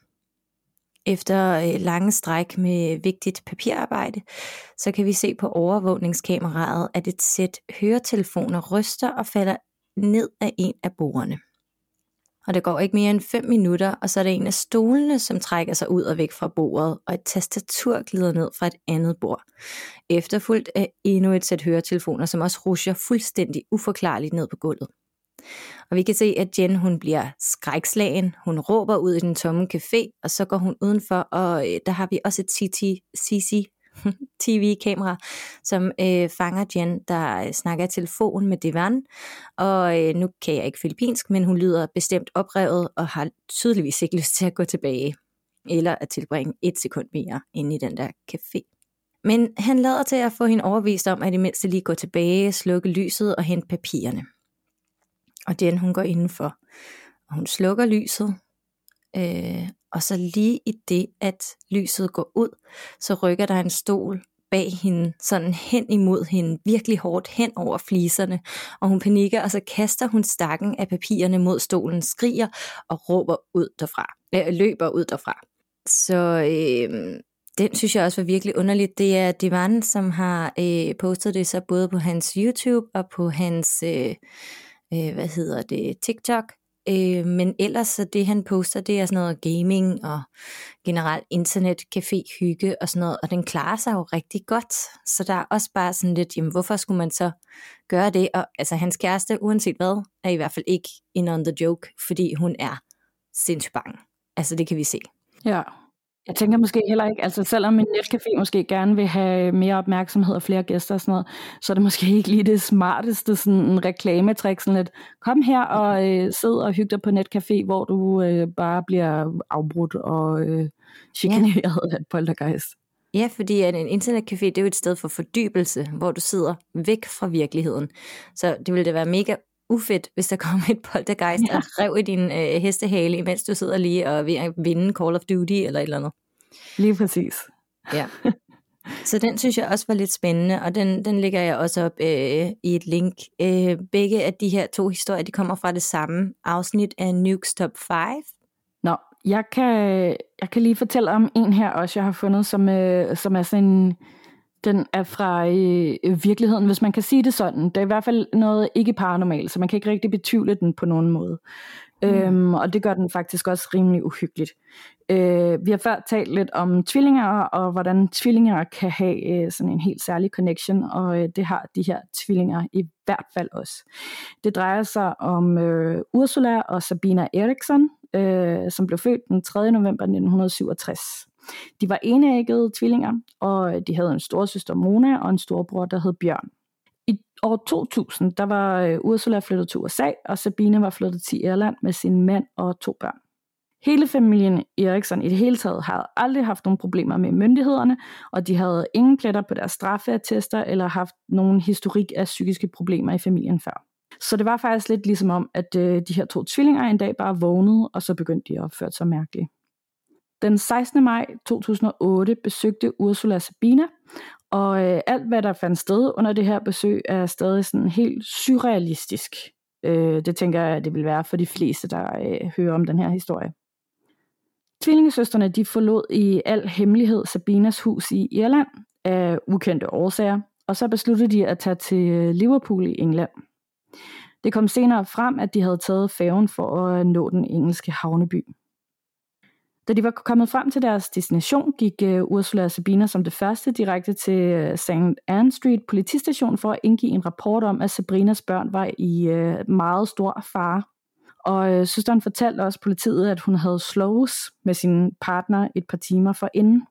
Efter øh, lange stræk med vigtigt papirarbejde, så kan vi se på overvågningskameraet, at et sæt høretelefoner ryster og falder ned af en af bordene. Og der går ikke mere end 5 minutter, og så er det en af stolene, som trækker sig ud og væk fra bordet, og et tastatur glider ned fra et andet bord. Efterfulgt af endnu et sæt høretelefoner, som også rusher fuldstændig uforklarligt ned på gulvet. Og vi kan se, at Jen hun bliver skrækslagen. Hun råber ud i den tomme café, og så går hun udenfor, og øh, der har vi også et CCTV TV-kamera, *laughs* som øh, fanger Jen, der øh, snakker i telefon med Devan. Og øh, nu kan jeg ikke filippinsk, men hun lyder bestemt oprevet og har tydeligvis ikke *laughs* lyst til at gå tilbage eller at tilbringe et sekund mere inde i den der café. Men han lader til at få hende overvist om, at i mindste lige gå tilbage, slukke lyset og hente papirerne. Og Jen, hun går indenfor, og hun slukker lyset, øh, og så lige i det, at lyset går ud, så rykker der en stol bag hende, sådan hen imod hende, virkelig hårdt hen over fliserne, og hun panikker, og så kaster hun stakken af papirerne mod stolen, skriger og råber ud derfra, øh, løber ud derfra. Så øh, den synes jeg også var virkelig underligt. Det er Divan, som har øh, postet det så både på hans YouTube og på hans øh, øh, hvad hedder det, TikTok. Øh, men ellers så det han poster, det er sådan noget gaming og generelt internet, café, hygge og sådan noget, og den klarer sig jo rigtig godt. Så der er også bare sådan lidt, jamen hvorfor skulle man så gøre det? Og altså hans kæreste, uanset hvad, er i hvert fald ikke in on the joke, fordi hun er sindssygt bange. Altså det kan vi se. Ja, jeg tænker måske heller ikke, altså selvom en netcafé måske gerne vil have mere opmærksomhed og flere gæster og sådan noget, så er det måske ikke lige det smarteste sådan en reklametrik, sådan lidt, kom her og øh, sid og hygge dig på netcafé, hvor du øh, bare bliver afbrudt og øh, chikaneret ja. af et poltergeist. Ja, fordi en internetcafé, det er jo et sted for fordybelse, hvor du sidder væk fra virkeligheden. Så det ville da være mega ufedt, hvis der *laughs* kom et poltergeist ja. og rev i din øh, hestehale, mens du sidder lige og ved at vinde Call of Duty eller et eller andet. Lige præcis. Ja. *laughs* Så den synes jeg også var lidt spændende, og den, den lægger jeg også op øh, i et link. Øh, begge af de her to historier, de kommer fra det samme afsnit af Nuke Top 5. Nå, jeg kan, jeg kan lige fortælle om en her også, jeg har fundet, som, øh, som er sådan en den er fra øh, virkeligheden, hvis man kan sige det sådan. Det er i hvert fald noget ikke paranormalt, så man kan ikke rigtig betvivle den på nogen måde. Mm. Øhm, og det gør den faktisk også rimelig uhyggeligt. Øh, vi har før talt lidt om tvillinger, og hvordan tvillinger kan have øh, sådan en helt særlig connection, og øh, det har de her tvillinger i hvert fald også. Det drejer sig om øh, Ursula og Sabina Eriksson, øh, som blev født den 3. november 1967. De var enæggede tvillinger, og øh, de havde en storsøster Mona og en storbror, der hed Bjørn. I år 2000, der var øh, Ursula flyttet til USA, og Sabine var flyttet til Irland med sin mand og to børn. Hele familien Eriksson i det hele taget havde aldrig haft nogen problemer med myndighederne, og de havde ingen pletter på deres straffeattester eller haft nogen historik af psykiske problemer i familien før. Så det var faktisk lidt ligesom om, at øh, de her to tvillinger en dag bare vågnede, og så begyndte de at opføre sig mærkeligt. Den 16. maj 2008 besøgte Ursula Sabina, og øh, alt hvad der fandt sted under det her besøg er stadig sådan helt surrealistisk. Øh, det tænker jeg, det vil være for de fleste, der øh, hører om den her historie. Tvillingesøsterne de forlod i al hemmelighed Sabinas hus i Irland af ukendte årsager, og så besluttede de at tage til øh, Liverpool i England. Det kom senere frem, at de havde taget færgen for at nå den engelske havneby. Da de var kommet frem til deres destination, gik uh, Ursula og Sabina som det første direkte til øh, uh, St. Anne Street politistation for at indgive en rapport om, at Sabrinas børn var i uh, meget stor fare. Og søsteren fortalte også politiet, at hun havde slows med sin partner et par timer for inden.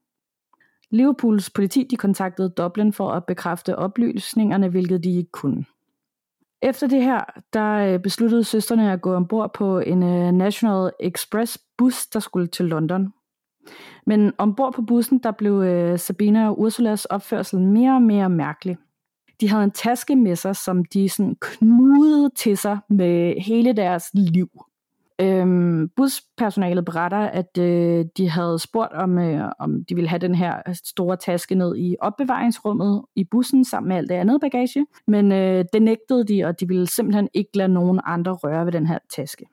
Liverpools politi de kontaktede Dublin for at bekræfte oplysningerne, hvilket de ikke kunne. Efter det her, der øh, besluttede søsterne at gå ombord på en øh, National Express bus, der skulle til London. Men ombord på bussen, der blev øh, Sabina og Ursulas opførsel mere og mere mærkelig. De havde en taske med sig, som de sådan knudede til sig med hele deres liv. Øhm, buspersonalet beretter, at øh, de havde spurgt, om, øh, om de ville have den her store taske ned i opbevaringsrummet i bussen sammen med alt det andet bagage, men øh, det nægtede de, og de ville simpelthen ikke lade nogen andre røre ved den her taske.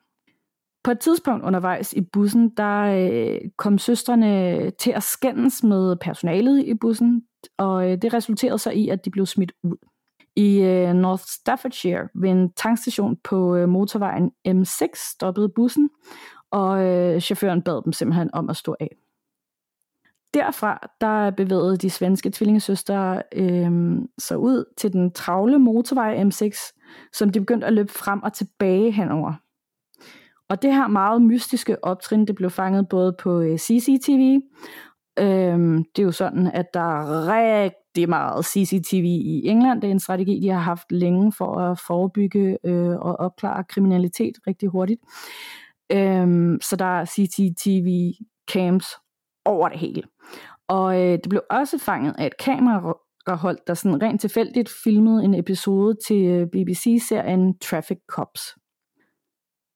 På et tidspunkt undervejs i bussen, der øh, kom søstrene til at skændes med personalet i bussen, og øh, det resulterede så i, at de blev smidt ud. I øh, North Staffordshire ved en tankstation på øh, motorvejen M6 stoppede bussen, og øh, chaufføren bad dem simpelthen om at stå af. Derfra der bevægede de svenske tvillingesøstre øh, sig ud til den travle motorvej M6, som de begyndte at løbe frem og tilbage henover. Og det her meget mystiske optrin, det blev fanget både på øh, CCTV, Øhm, det er jo sådan, at der er rigtig meget CCTV i England. Det er en strategi, de har haft længe for at forebygge øh, og opklare kriminalitet rigtig hurtigt. Øhm, så der er CCTV cams over det hele. Og øh, det blev også fanget af et kamerahold, der sådan rent tilfældigt filmede en episode til øh, BBC-serien Traffic Cops.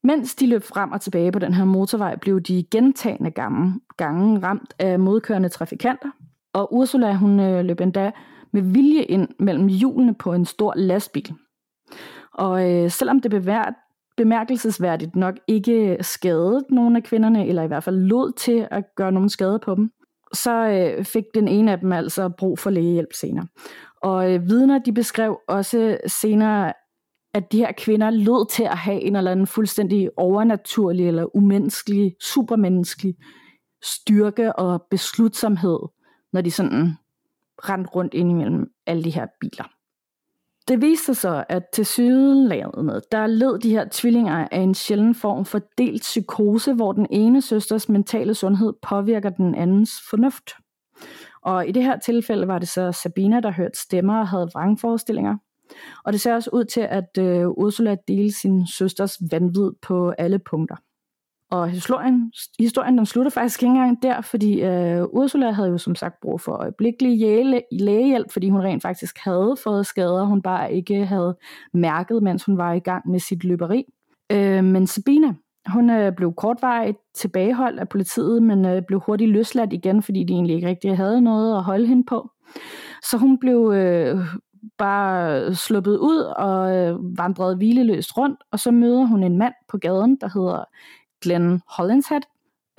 Mens de løb frem og tilbage på den her motorvej, blev de gentagende gange, gange ramt af modkørende trafikanter. Og Ursula hun øh, løb endda med vilje ind mellem hjulene på en stor lastbil. Og øh, selvom det bevært, bemærkelsesværdigt nok ikke skadede nogen af kvinderne, eller i hvert fald lod til at gøre nogen skade på dem, så øh, fik den ene af dem altså brug for lægehjælp senere. Og øh, vidner de beskrev også senere, at de her kvinder lød til at have en eller anden fuldstændig overnaturlig eller umenneskelig, supermenneskelig styrke og beslutsomhed, når de sådan rendte rundt ind imellem alle de her biler. Det viste sig så, at til sydenlandet, der led de her tvillinger af en sjælden form for delt psykose, hvor den ene søsters mentale sundhed påvirker den andens fornuft. Og i det her tilfælde var det så Sabina, der hørte stemmer og havde vrangforestillinger, og det ser også ud til, at øh, Ursula delte sin søsters vanvid på alle punkter. Og historien, historien den slutter faktisk ikke engang der, fordi øh, Ursula havde jo som sagt brug for øjeblikkelig lægehjælp, fordi hun rent faktisk havde fået skader, hun bare ikke havde mærket, mens hun var i gang med sit løberi. Øh, men Sabina, hun øh, blev kortvarigt tilbageholdt af politiet, men øh, blev hurtigt løsladt igen, fordi de egentlig ikke rigtig havde noget at holde hende på. Så hun blev øh, bare sluppet ud og øh, vandrede hvileløst rundt, og så møder hun en mand på gaden, der hedder Glenn Hollinshead,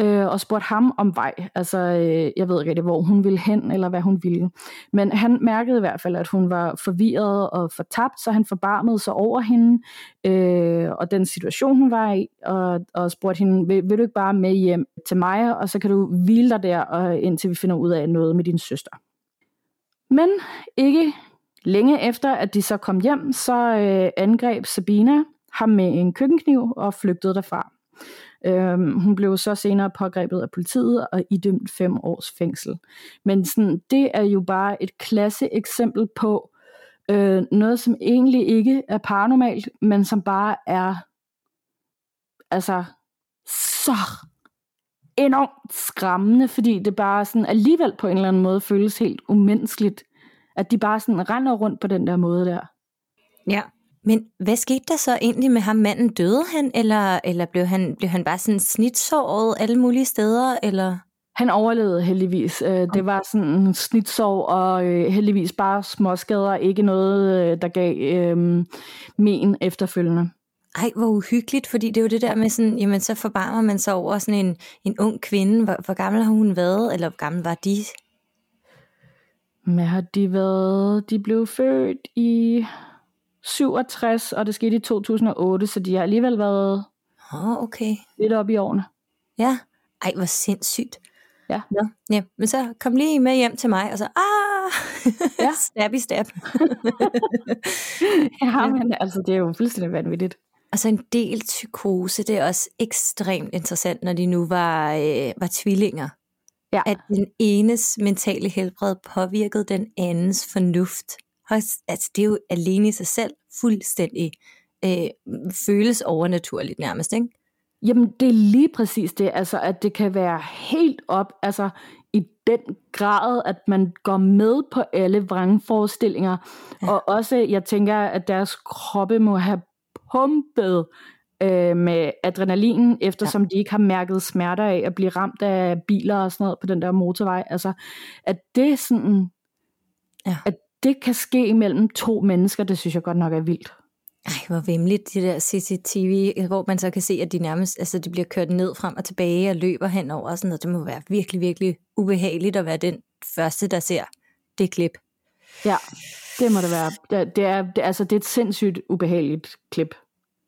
øh, og spurgte ham om vej. Altså, øh, jeg ved ikke rigtig, hvor hun ville hen, eller hvad hun ville. Men han mærkede i hvert fald, at hun var forvirret og fortabt, så han forbarmede sig over hende, øh, og den situation, hun var i, og, og spurgte hende, vil, vil du ikke bare med hjem til mig, og så kan du hvile dig der, og, indtil vi finder ud af noget med din søster. Men ikke Længe efter, at de så kom hjem, så øh, angreb Sabina ham med en køkkenkniv og flygtede derfra. Øhm, hun blev så senere pågrebet af politiet og idømt fem års fængsel. Men sådan, det er jo bare et klasse eksempel på øh, noget, som egentlig ikke er paranormalt, men som bare er altså så enormt skræmmende, fordi det bare sådan alligevel på en eller anden måde føles helt umenneskeligt at de bare sådan render rundt på den der måde der. Ja, men hvad skete der så egentlig med ham manden? Døde han, eller, eller blev, han, blev han bare sådan snitsåret alle mulige steder, eller? Han overlevede heldigvis. Øh, det var sådan en snitsår, og øh, heldigvis bare småskader, ikke noget, øh, der gav øh, men efterfølgende. Ej, hvor uhyggeligt, fordi det er jo det der med sådan, jamen så forbarmer man sig over sådan en, en ung kvinde. Hvor, hvor gammel har hun været, eller hvor gammel var de? Hvad har de været? De blev født i 67, og det skete i 2008, så de har alligevel været oh, okay. lidt op i årene. Ja, ej hvor sindssygt. Ja. ja. ja. Men så kom lige med hjem til mig, og så, ah, *laughs* ja. *laughs* stab i stab. *laughs* ja, men altså, det er jo fuldstændig vanvittigt. Altså en del psykose, det er også ekstremt interessant, når de nu var, øh, var tvillinger. Ja. At den enes mentale helbred påvirkede den andens fornuft. Altså, det er jo alene i sig selv fuldstændig øh, føles overnaturligt nærmest, ikke? Jamen, det er lige præcis det, altså at det kan være helt op, altså i den grad, at man går med på alle vrangforestillinger, ja. og også, jeg tænker, at deres kroppe må have pumpet øh, med adrenalin, eftersom ja. de ikke har mærket smerter af at blive ramt af biler og sådan noget på den der motorvej. Altså, at det sådan, ja. at det kan ske mellem to mennesker, det synes jeg godt nok er vildt. Ej, hvor vemmeligt, de der CCTV, hvor man så kan se, at de nærmest, altså de bliver kørt ned frem og tilbage og løber henover og sådan noget. Det må være virkelig, virkelig ubehageligt at være den første, der ser det klip. Ja, det må det være. Det, det er, det, altså, det er et sindssygt ubehageligt klip.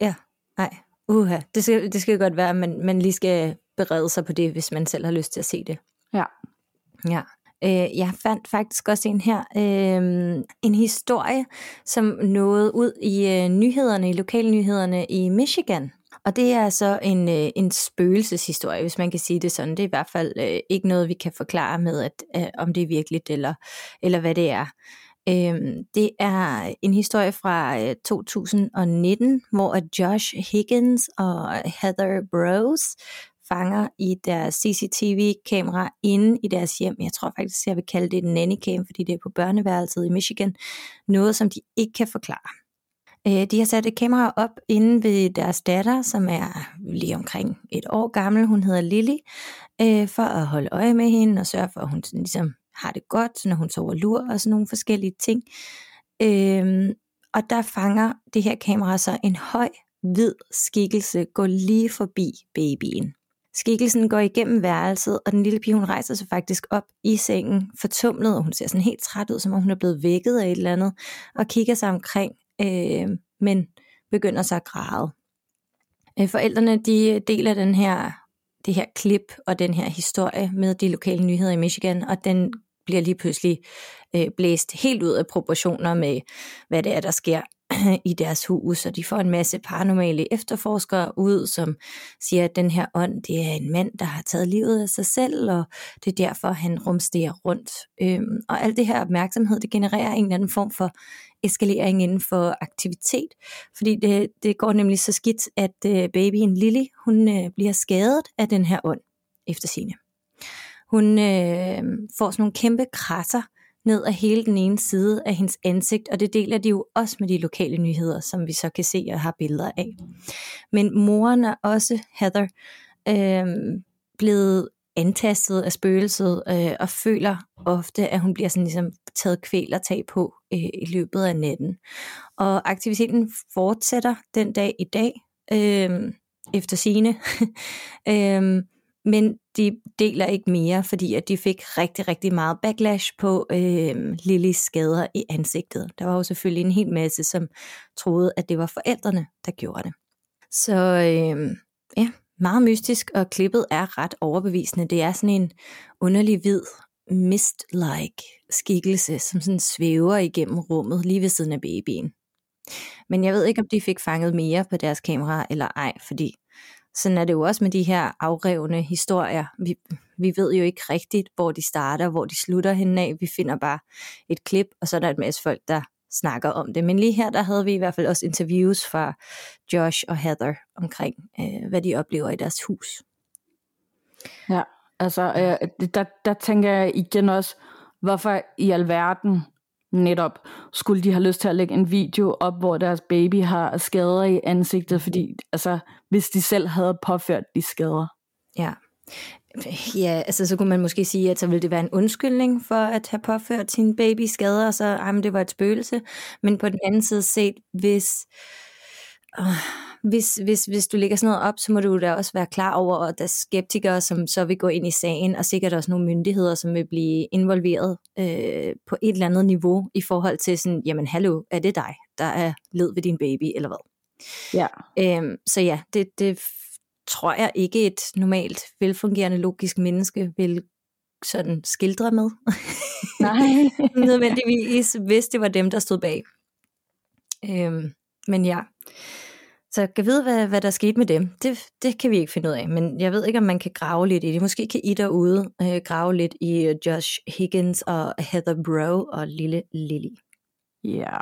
Ja, nej, uha. Det skal, det skal godt være, at man, man lige skal berede sig på det, hvis man selv har lyst til at se det. Ja. Ja. Øh, jeg fandt faktisk også en her, øh, en historie, som nåede ud i øh, nyhederne, i lokalnyhederne i Michigan. Og det er så en, øh, en spøgelseshistorie, hvis man kan sige det sådan. Det er i hvert fald øh, ikke noget, vi kan forklare med, at, øh, om det er virkeligt eller, eller hvad det er. Øh, det er en historie fra øh, 2019, hvor Josh Higgins og Heather Bros fanger i deres CCTV-kamera inde i deres hjem. Jeg tror faktisk, jeg vil kalde det en nannycam, fordi det er på børneværelset i Michigan. Noget, som de ikke kan forklare. Øh, de har sat et kamera op inde ved deres datter, som er lige omkring et år gammel. Hun hedder Lily, øh, for at holde øje med hende og sørge for, at hun ligesom har det godt, når hun sover lur og sådan nogle forskellige ting. Øhm, og der fanger det her kamera så en høj, hvid skikkelse gå lige forbi babyen. Skikkelsen går igennem værelset, og den lille pige, hun rejser sig faktisk op i sengen, fortumlet, og hun ser sådan helt træt ud, som om hun er blevet vækket af et eller andet, og kigger sig omkring, øh, men begynder så at græde. Øh, forældrene, de deler den her, det her klip og den her historie med de lokale nyheder i Michigan, og den bliver lige pludselig øh, blæst helt ud af proportioner med, hvad det er, der sker *clears throat* i deres hus, og de får en masse paranormale efterforskere ud, som siger, at den her ånd, det er en mand, der har taget livet af sig selv, og det er derfor, han rumsterer rundt. Øhm, og alt det her opmærksomhed, det genererer en eller anden form for eskalering inden for aktivitet, fordi det, det går nemlig så skidt, at øh, babyen Lily, hun øh, bliver skadet af den her ånd, efter sine. Hun øh, får sådan nogle kæmpe krasser ned af hele den ene side af hendes ansigt, og det deler de jo også med de lokale nyheder, som vi så kan se og har billeder af. Men moren er også, Heather, øh, blevet antastet af spøgelset, øh, og føler ofte, at hun bliver sådan ligesom taget kvælertag på øh, i løbet af natten. Og aktiviteten fortsætter den dag i dag, øh, efter sine. *laughs* øh, men de deler ikke mere, fordi at de fik rigtig, rigtig meget backlash på øh, Lillys skader i ansigtet. Der var jo selvfølgelig en hel masse, som troede, at det var forældrene, der gjorde det. Så øh, ja, meget mystisk, og klippet er ret overbevisende. Det er sådan en underlig hvid, mist-like skikkelse, som sådan svæver igennem rummet lige ved siden af babyen. Men jeg ved ikke, om de fik fanget mere på deres kamera eller ej, fordi sådan er det jo også med de her afrevne historier. Vi, vi ved jo ikke rigtigt, hvor de starter, hvor de slutter henne af. Vi finder bare et klip, og så er der et masse folk, der snakker om det. Men lige her, der havde vi i hvert fald også interviews fra Josh og Heather omkring, øh, hvad de oplever i deres hus. Ja, altså, øh, der, der tænker jeg igen også, hvorfor i alverden netop skulle de have lyst til at lægge en video op, hvor deres baby har skader i ansigtet, fordi altså, hvis de selv havde påført de skader. Ja. Ja, altså så kunne man måske sige, at så ville det være en undskyldning for at have påført sin baby skader, og så, jamen, men det var et spøgelse. Men på den anden side set, hvis, øh, hvis, hvis, hvis du lægger sådan noget op, så må du da også være klar over, at der er skeptikere, som så vil gå ind i sagen, og sikkert også nogle myndigheder, som vil blive involveret øh, på et eller andet niveau, i forhold til sådan, jamen hallo, er det dig, der er led ved din baby, eller hvad? Ja. Øhm, så ja, det, det tror jeg ikke et normalt, velfungerende, logisk menneske vil sådan skildre med. Nej. *laughs* Nødvendigvis, hvis det var dem, der stod bag. Øhm, men ja, så jeg kan vide, hvad, hvad der skete med dem. Det, det kan vi ikke finde ud af, men jeg ved ikke, om man kan grave lidt i det. Måske kan I derude øh, grave lidt i øh, Josh Higgins og Heather Bro og lille Lily. Ja.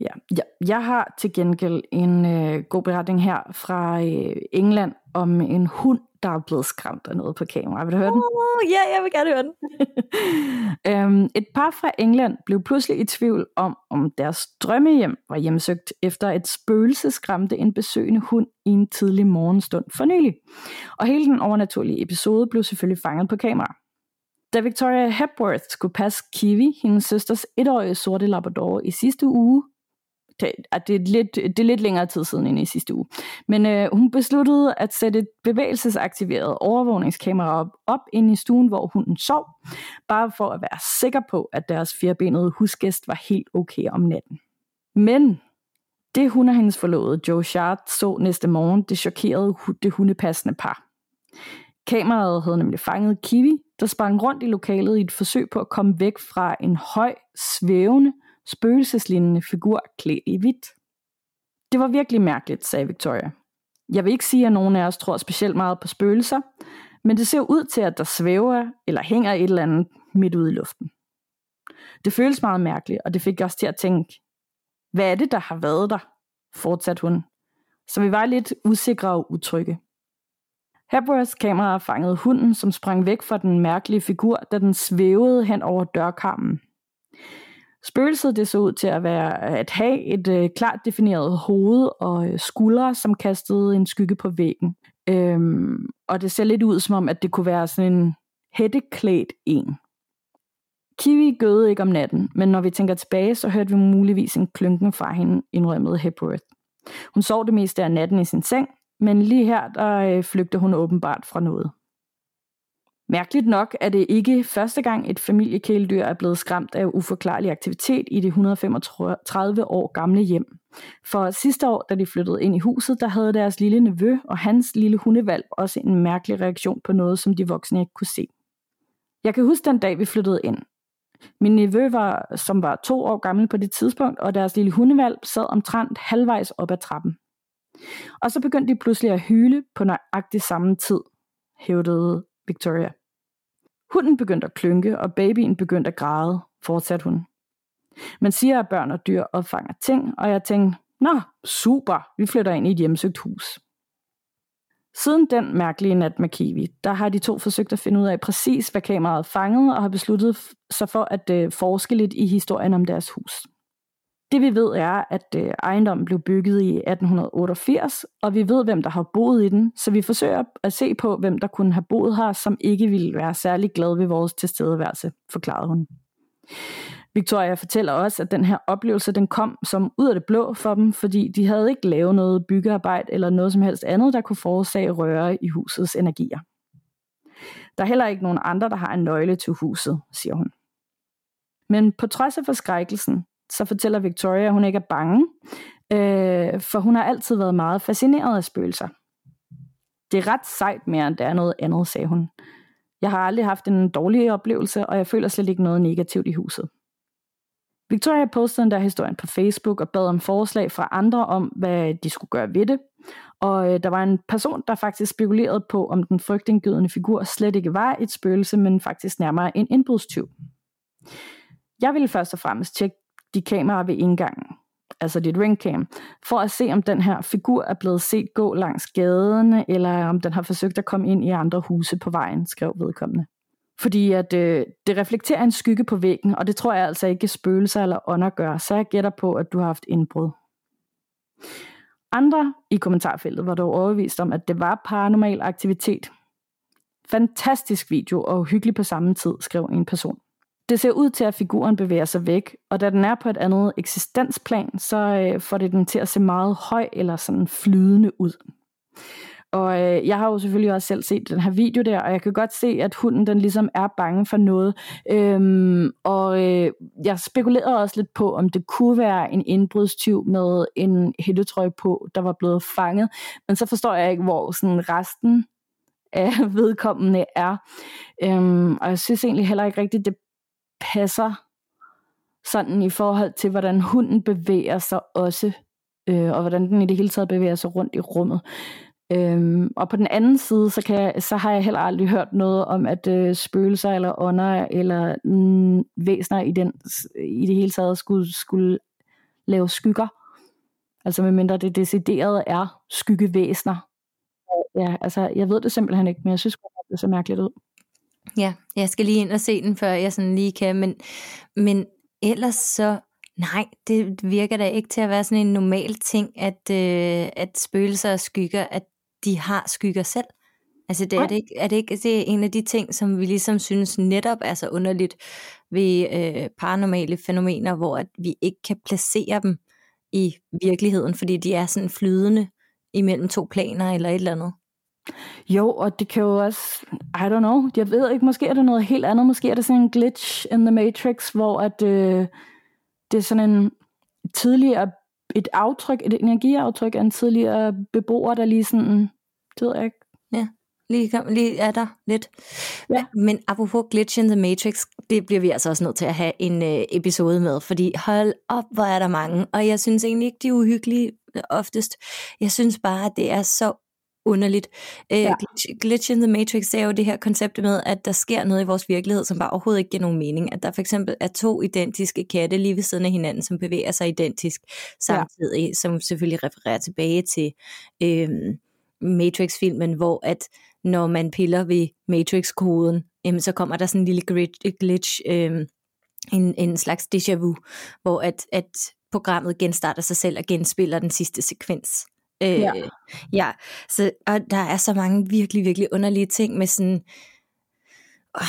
Ja, ja, jeg har til gengæld en øh, god beretning her fra øh, England om en hund, der er blevet skræmt af noget på kamera. Vil du høre den? Uh, ja, jeg vil gerne høre den. *laughs* øhm, et par fra England blev pludselig i tvivl om, om deres drømmehjem var hjemsøgt, efter et spøgelse skræmte en besøgende hund i en tidlig morgenstund for nylig. Og hele den overnaturlige episode blev selvfølgelig fanget på kamera. Da Victoria Hepworth skulle passe Kiwi, hendes søsters etårige sorte labrador, i sidste uge, det, det, er lidt, det er lidt længere tid siden end i sidste uge. Men øh, hun besluttede at sætte et bevægelsesaktiveret overvågningskamera op, op ind i stuen, hvor hunden sov, bare for at være sikker på, at deres firbenede husgæst var helt okay om natten. Men det hun og hendes forlovede Joe Shard så næste morgen, det chokerede det hundepassende par. Kameraet havde nemlig fanget Kiwi, der sprang rundt i lokalet i et forsøg på at komme væk fra en høj, svævende, spøgelseslignende figur klædt i hvidt. Det var virkelig mærkeligt, sagde Victoria. Jeg vil ikke sige, at nogen af os tror specielt meget på spøgelser, men det ser ud til, at der svæver eller hænger et eller andet midt ude i luften. Det føles meget mærkeligt, og det fik os til at tænke, hvad er det, der har været der? fortsatte hun. Så vi var lidt usikre og utrygge. Hepworths kamera fangede hunden, som sprang væk fra den mærkelige figur, da den svævede hen over dørkarmen. Spøgelset det så ud til at være at have et øh, klart defineret hoved og øh, skuldre, som kastede en skygge på væggen. Øhm, og det ser lidt ud som om, at det kunne være sådan en hætteklædt en. Kiwi gøde ikke om natten, men når vi tænker tilbage, så hørte vi muligvis en klynken fra hende, indrømmede Hepworth. Hun sov det meste af natten i sin seng, men lige her, der øh, hun åbenbart fra noget. Mærkeligt nok er det ikke første gang, et familiekæledyr er blevet skræmt af uforklarlig aktivitet i det 135 år gamle hjem. For sidste år, da de flyttede ind i huset, der havde deres lille nevø og hans lille hundevalg også en mærkelig reaktion på noget, som de voksne ikke kunne se. Jeg kan huske den dag, vi flyttede ind. Min nevø, var, som var to år gammel på det tidspunkt, og deres lille hundevalg sad omtrent halvvejs op ad trappen. Og så begyndte de pludselig at hyle på nøjagtig samme tid, hævdede Victoria. Hunden begyndte at klynke, og babyen begyndte at græde, fortsatte hun. Man siger, at børn og dyr opfanger ting, og jeg tænkte, nå, super, vi flytter ind i et hjemsøgt hus. Siden den mærkelige nat med Kiwi, der har de to forsøgt at finde ud af præcis, hvad kameraet fangede, og har besluttet sig for at uh, forske lidt i historien om deres hus. Det vi ved er, at øh, ejendommen blev bygget i 1888, og vi ved, hvem der har boet i den, så vi forsøger at se på, hvem der kunne have boet her, som ikke ville være særlig glad ved vores tilstedeværelse, forklarede hun. Victoria fortæller også, at den her oplevelse den kom som ud af det blå for dem, fordi de havde ikke lavet noget byggearbejde eller noget som helst andet, der kunne forårsage røre i husets energier. Der er heller ikke nogen andre, der har en nøgle til huset, siger hun. Men på trods af forskrækkelsen, så fortæller Victoria, at hun ikke er bange, øh, for hun har altid været meget fascineret af spøgelser. Det er ret sejt mere, end det er noget andet, sagde hun. Jeg har aldrig haft en dårlig oplevelse, og jeg føler slet ikke noget negativt i huset. Victoria postede den der historien på Facebook og bad om forslag fra andre om, hvad de skulle gøre ved det. Og øh, der var en person, der faktisk spekulerede på, om den frygtindgydende figur slet ikke var et spøgelse, men faktisk nærmere en indbrudstyv. Jeg ville først og fremmest tjekke de kameraer ved indgangen, altså dit ringcam, for at se, om den her figur er blevet set gå langs gaden, eller om den har forsøgt at komme ind i andre huse på vejen, skrev vedkommende. Fordi at øh, det reflekterer en skygge på væggen, og det tror jeg altså ikke spøgelser eller ånder gør, så jeg gætter på, at du har haft indbrud. Andre i kommentarfeltet var dog overvist om, at det var paranormal aktivitet. Fantastisk video og hyggelig på samme tid, skrev en person. Det ser ud til, at figuren bevæger sig væk, og da den er på et andet eksistensplan, så øh, får det den til at se meget høj eller sådan flydende ud. Og øh, jeg har jo selvfølgelig også selv set den her video der, og jeg kan godt se, at hunden den ligesom er bange for noget. Øhm, og øh, jeg spekulerede også lidt på, om det kunne være en indbrudstyv med en hættetrøje på, der var blevet fanget. Men så forstår jeg ikke, hvor sådan resten af vedkommende er. Øhm, og jeg synes egentlig heller ikke rigtigt, det passer sådan i forhold til, hvordan hunden bevæger sig også, øh, og hvordan den i det hele taget bevæger sig rundt i rummet. Øhm, og på den anden side, så, kan jeg, så har jeg heller aldrig hørt noget om, at øh, spøgelser eller ånder eller mm, væsner i, den, i det hele taget skulle, skulle lave skygger. Altså medmindre det decideret er skyggevæsner. Ja, altså jeg ved det simpelthen ikke, men jeg synes godt, det ser mærkeligt ud. Ja, jeg skal lige ind og se den, før jeg sådan lige kan, men, men ellers så, nej, det virker da ikke til at være sådan en normal ting, at, øh, at spøgelser og skygger, at de har skygger selv. Altså det, er, det ikke, er det ikke det er en af de ting, som vi ligesom synes netop er så underligt ved øh, paranormale fænomener, hvor at vi ikke kan placere dem i virkeligheden, fordi de er sådan flydende imellem to planer eller et eller andet. Jo, og det kan jo også, I don't know, jeg ved ikke, måske er det noget helt andet, måske er det sådan en glitch in the matrix, hvor at, øh, det er sådan en tidligere, et aftryk, et energiaftryk af en tidligere beboer, der lige sådan, det ved jeg ikke. Ja, lige, lige er der lidt. Ja. Men apropos glitch in the matrix, det bliver vi altså også nødt til at have en øh, episode med, fordi hold op, hvor er der mange, og jeg synes egentlig ikke, de er uhyggelige oftest. Jeg synes bare, at det er så underligt. Øh, ja. glitch, glitch in the Matrix er jo det her koncept med, at der sker noget i vores virkelighed, som bare overhovedet ikke giver nogen mening. At der for eksempel er to identiske katte lige ved siden af hinanden, som bevæger sig identisk samtidig, ja. som selvfølgelig refererer tilbage til øh, Matrix-filmen, hvor at når man piller ved Matrix-koden, øh, så kommer der sådan en lille glitch, glitch øh, en, en slags déjà vu, hvor at, at programmet genstarter sig selv og genspiller den sidste sekvens. Øh, ja. ja, så og der er så mange virkelig, virkelig underlige ting med sådan, Oh,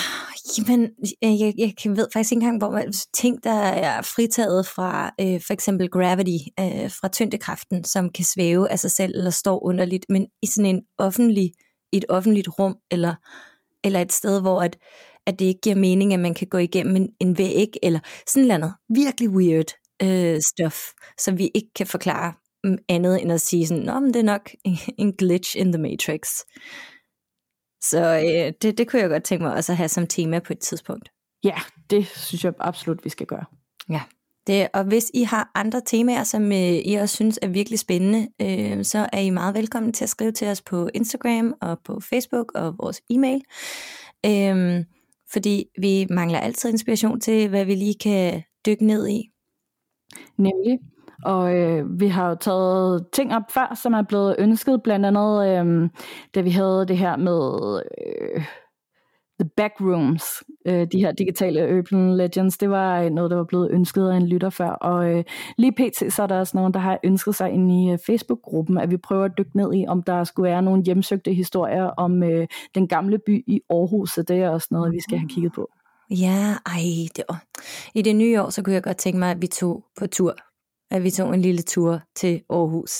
jamen, jeg, jeg, jeg ved faktisk ikke engang, hvor man, ting, der er fritaget fra øh, for eksempel gravity, øh, fra tyngdekraften, som kan svæve af sig selv eller står underligt, men i sådan en offentlig, et offentligt rum, eller, eller et sted, hvor at, at det ikke giver mening, at man kan gå igennem en, en væg, eller sådan noget virkelig weird øh, stuff, som vi ikke kan forklare andet end at sige sådan, Nå, men det er nok en glitch in the matrix. Så øh, det, det kunne jeg godt tænke mig også at have som tema på et tidspunkt. Ja, det synes jeg absolut, vi skal gøre. Ja, det, og hvis I har andre temaer, som øh, I også synes er virkelig spændende, øh, så er I meget velkommen til at skrive til os på Instagram og på Facebook og vores e-mail. Øh, fordi vi mangler altid inspiration til, hvad vi lige kan dykke ned i. Nemlig. Og øh, vi har jo taget ting op før, som er blevet ønsket, blandt andet øh, da vi havde det her med øh, The Backrooms, øh, de her digitale Urban Legends, det var noget, der var blevet ønsket af en lytter før. Og øh, lige pt. så er der også nogen, der har ønsket sig ind i øh, Facebook-gruppen, at vi prøver at dykke ned i, om der skulle være nogle hjemsøgte historier om øh, den gamle by i Aarhus, så det er også noget, vi skal have kigget på. Ja, ej, det var... i det nye år, så kunne jeg godt tænke mig, at vi tog på tur at vi tog en lille tur til Aarhus.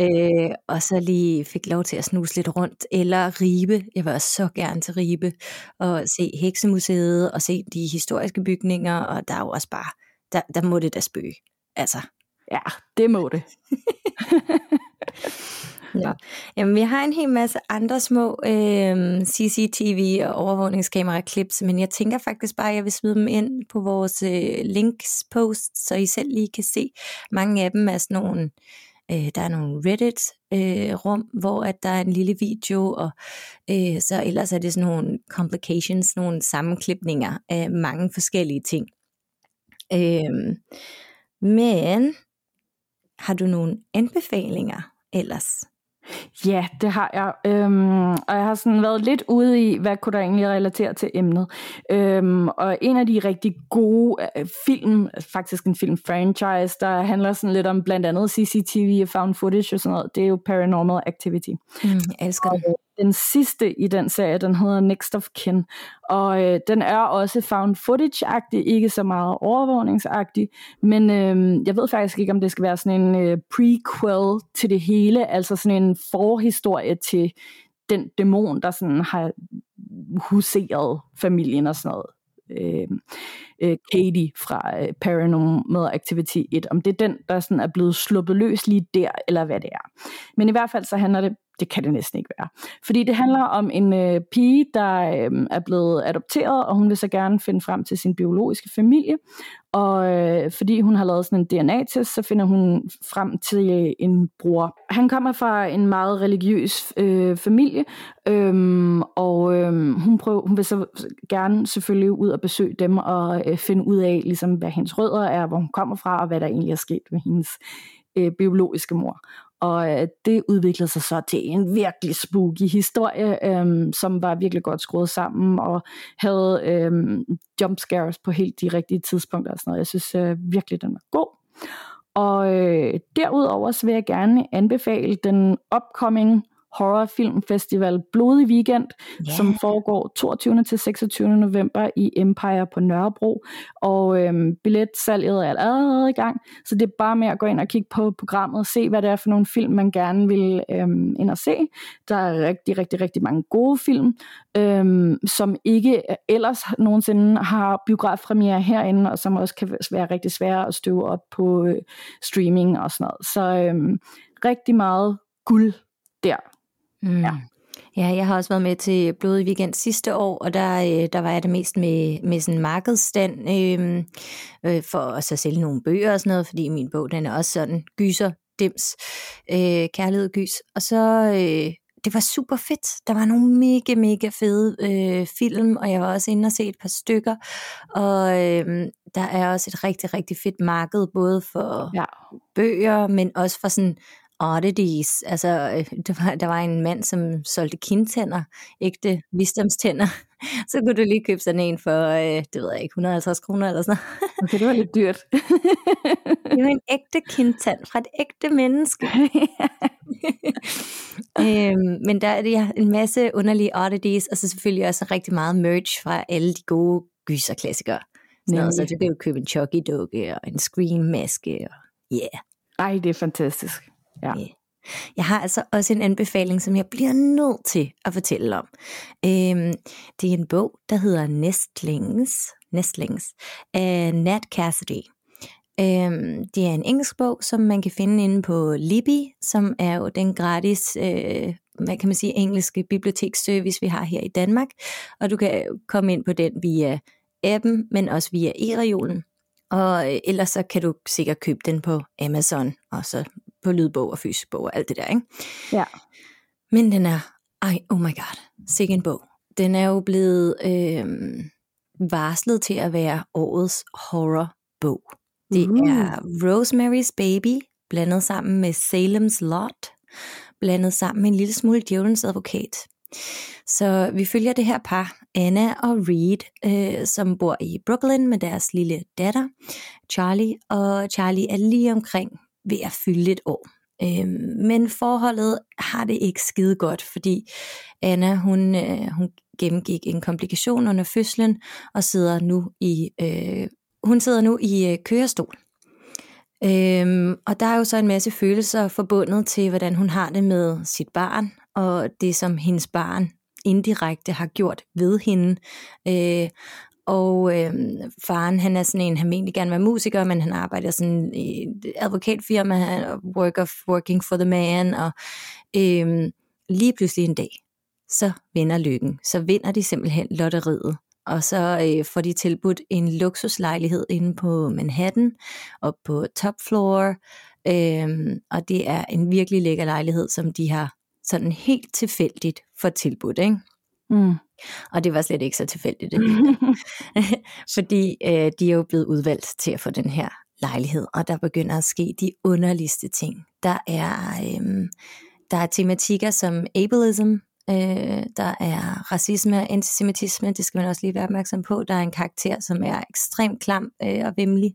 Øh, og så lige fik lov til at snuse lidt rundt. Eller Ribe. Jeg var så gerne til Ribe. Og se Heksemuseet og se de historiske bygninger. Og der er jo også bare, der, der må det da spøge. Altså. Ja, det må det. *laughs* Ja. Jamen, vi har en hel masse andre små øh, CCTV og overvågningskamera-klips, men jeg tænker faktisk bare, at jeg vil smide dem ind på vores øh, links post, så I selv lige kan se. Mange af dem er sådan nogle, øh, der er nogle Reddit-rum, øh, hvor at der er en lille video, og øh, så ellers er det sådan nogle complications, nogle sammenklipninger af mange forskellige ting. Øh, men har du nogle anbefalinger ellers? Ja, det har jeg. Øhm, og jeg har sådan været lidt ude i, hvad kunne der egentlig relatere til emnet. Øhm, og en af de rigtig gode øh, film, faktisk en film-franchise, der handler sådan lidt om blandt andet CCTV og found footage og sådan noget, det er jo Paranormal Activity. Mm, jeg elsker det den sidste i den serie, den hedder Next of Kin, og øh, den er også found footage-agtig, ikke så meget overvågningsagtig, men øh, jeg ved faktisk ikke, om det skal være sådan en øh, prequel til det hele, altså sådan en forhistorie til den dæmon, der sådan har huseret familien og sådan noget. Øh, øh, Katie fra øh, Paranormal Activity 1, om det er den, der sådan er blevet sluppet løs lige der, eller hvad det er. Men i hvert fald så handler det det kan det næsten ikke være. Fordi det handler om en øh, pige, der øh, er blevet adopteret, og hun vil så gerne finde frem til sin biologiske familie. Og øh, fordi hun har lavet sådan en DNA-test, så finder hun frem til øh, en bror. Han kommer fra en meget religiøs øh, familie, øh, og øh, hun, prøver, hun vil så gerne selvfølgelig ud og besøge dem og øh, finde ud af, ligesom, hvad hendes rødder er, hvor hun kommer fra, og hvad der egentlig er sket med hendes øh, biologiske mor. Og øh, det udviklede sig så til en virkelig spooky historie, øh, som var virkelig godt skruet sammen, og havde øh, jump scares på helt de rigtige tidspunkter og sådan noget. Jeg synes øh, virkelig, den var god. Og øh, derudover så vil jeg gerne anbefale den upcoming horrorfilmfestival Blodig Weekend, yeah. som foregår 22. til 26. november i Empire på Nørrebro. Og øhm, billetsalget er allerede i gang, så det er bare med at gå ind og kigge på programmet og se, hvad det er for nogle film, man gerne vil øhm, ind og se. Der er rigtig, rigtig, rigtig mange gode film, øhm, som ikke ellers nogensinde har biografpremiere herinde, og som også kan være rigtig svære at støve op på øh, streaming og sådan noget. Så øhm, rigtig meget guld der. Mm. Ja. Ja, jeg har også været med til Blodig Weekend sidste år, og der, øh, der var jeg det mest med, med sådan en markedsstand øh, øh, for at så sælge nogle bøger og sådan noget, fordi min bog den er også sådan gyser, dims, øh, kærlighed, gys. Og så, øh, det var super fedt. Der var nogle mega, mega fede øh, film, og jeg var også inde og se et par stykker. Og øh, der er også et rigtig, rigtig fedt marked, både for ja. bøger, men også for sådan oddities. Altså, øh, der var, der var en mand, som solgte kindtænder, ægte visdomstænder. *laughs* Så kunne du lige købe sådan en for, øh, det ved jeg ikke, 150 kroner eller sådan noget. Okay, det var lidt dyrt. *laughs* det var en ægte kindtand fra et ægte menneske. *laughs* øhm, men der er det en masse underlige oddities, og så selvfølgelig også rigtig meget merch fra alle de gode gyserklassikere. Sådan så du kan jo købe en Chucky-dukke og en Scream-maske. Og, yeah. Ej, det er fantastisk. Ja. Øh, jeg har altså også en anbefaling, som jeg bliver nødt til at fortælle om. Øhm, det er en bog, der hedder Nestlings, Nestlings af Nat Cassidy. Øhm, det er en engelsk bog, som man kan finde inde på Libby, som er jo den gratis øh, hvad kan man sige, engelske biblioteksservice, vi har her i Danmark. Og du kan komme ind på den via appen, men også via e-reolen. Og øh, ellers så kan du sikkert købe den på Amazon, og så på lydbog og fysisk bog og alt det der, ikke? Ja. Men den er, ej, oh my god, sikke en bog. Den er jo blevet øh, varslet til at være årets horrorbog. Det uh. er Rosemary's Baby, blandet sammen med Salem's Lot, blandet sammen med en lille smule Djævelens advokat. Så vi følger det her par, Anna og Reed, øh, som bor i Brooklyn med deres lille datter, Charlie. Og Charlie er lige omkring ved at fylde et år. Øh, men forholdet har det ikke skide godt, fordi Anna hun, øh, hun gennemgik en komplikation under fødslen og sidder nu i øh, hun sidder nu i øh, kørestol. Øhm, og der er jo så en masse følelser forbundet til, hvordan hun har det med sit barn, og det som hendes barn indirekte har gjort ved hende. Øh, og øh, faren, han er sådan en, han egentlig gerne være musiker, men han arbejder sådan i et advokatfirma, work of working for the man, og øh, lige pludselig en dag, så vinder lykken. Så vinder de simpelthen lotteriet. Og så øh, får de tilbudt en luksuslejlighed inde på Manhattan, op på top floor. Øh, og det er en virkelig lækker lejlighed, som de har sådan helt tilfældigt for tilbudt. Ikke? Mm. Og det var slet ikke så tilfældigt. Det *laughs* Fordi øh, de er jo blevet udvalgt til at få den her lejlighed, og der begynder at ske de underligste ting. Der er, øh, der er tematikker som ableism, øh, der er racisme og antisemitisme, det skal man også lige være opmærksom på. Der er en karakter, som er ekstremt klam øh, og vemmelig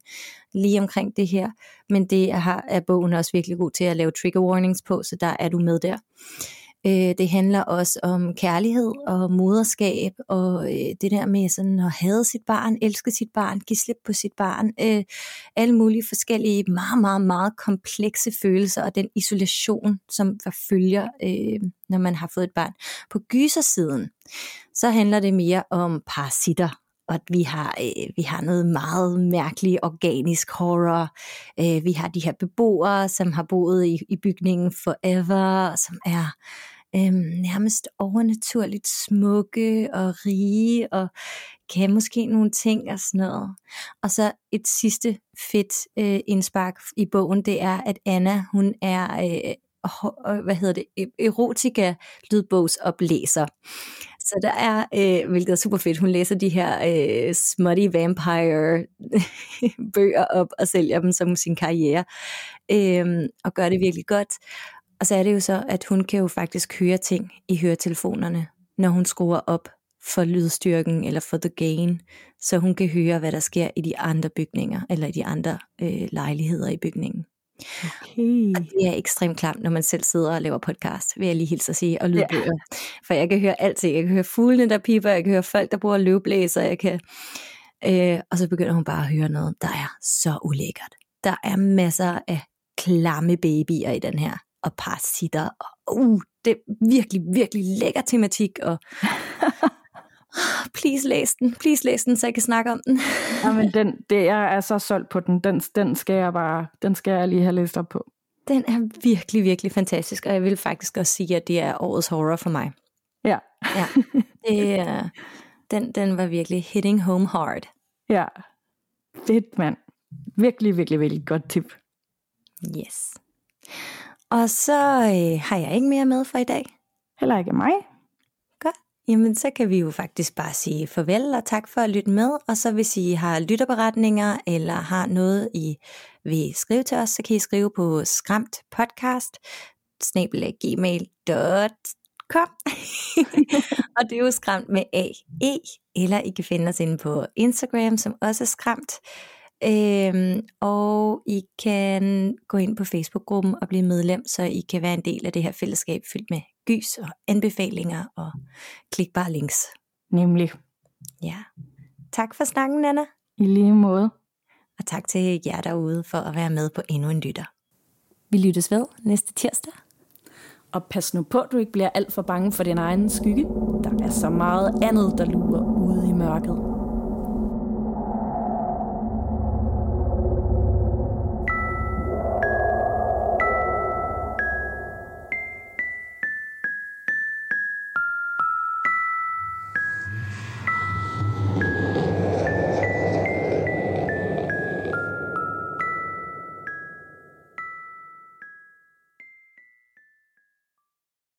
lige omkring det her, men det har, er bogen også virkelig god til at lave trigger warnings på, så der er du med der. Øh, det handler også om kærlighed og moderskab, og øh, det der med sådan at have sit barn, elske sit barn, give slip på sit barn, øh, alle mulige forskellige, meget, meget, meget komplekse følelser, og den isolation, som følger, øh, når man har fået et barn. På gysersiden, så handler det mere om parasitter, og at vi har, øh, vi har noget meget mærkeligt organisk horror. Øh, vi har de her beboere, som har boet i, i bygningen forever, som er øhm, nærmest overnaturligt smukke og rige, og kan måske nogle ting og sådan noget. Og så et sidste fedt øh, indspark i bogen, det er, at Anna, hun er, øh, øh hvad hedder det, e-, erotika lydbogsoplæser. Så der er, øh, hvilket er super fedt, hun læser de her øh, smutty vampire *laughs* bøger op og sælger dem som sin karriere, øh, og gør det virkelig godt. Og så er det jo så, at hun kan jo faktisk høre ting i høretelefonerne, når hun skruer op for lydstyrken eller for the gain, så hun kan høre, hvad der sker i de andre bygninger, eller i de andre øh, lejligheder i bygningen. Okay. Og det er ekstremt klamt, når man selv sidder og laver podcast, vil jeg lige hilse at sige, og lydbøger. Ja. For jeg kan høre alt. Jeg kan høre fuglene, der piper, jeg kan høre folk, der bruger løvblæser, jeg kan... Øh, og så begynder hun bare at høre noget, der er så ulækkert. Der er masser af klamme babyer i den her, og parasitter, og uh, det er virkelig, virkelig lækker tematik, og *laughs* please læs den, please læs den, så jeg kan snakke om den. Jamen, den, det, jeg er så solgt på den. den. Den skal jeg bare, den skal jeg lige have læst op på. Den er virkelig, virkelig fantastisk, og jeg vil faktisk også sige, at det er årets horror for mig. Ja. ja. Det, uh, den, den var virkelig hitting home hard. Ja. Fedt, mand. Virkelig, virkelig, virkelig godt tip. Yes. Og så øh, har jeg ikke mere med for i dag. Heller ikke mig. Jamen, så kan vi jo faktisk bare sige farvel og tak for at lytte med. Og så hvis I har lytterberetninger eller har noget, I vil skrive til os, så kan I skrive på skramtpodcast gmail.com *laughs* og det er jo skræmt med A-E, eller I kan finde os inde på Instagram, som også er skræmt. Øhm, og I kan gå ind på Facebook-gruppen og blive medlem, så I kan være en del af det her fællesskab fyldt med gys og anbefalinger og klikbare links. Nemlig. Ja. Tak for snakken, Nana. I lige måde. Og tak til jer derude for at være med på endnu en lytter. Vi lyttes ved næste tirsdag. Og pas nu på, at du ikke bliver alt for bange for din egen skygge. Der er så meget andet, der lurer ude i mørket.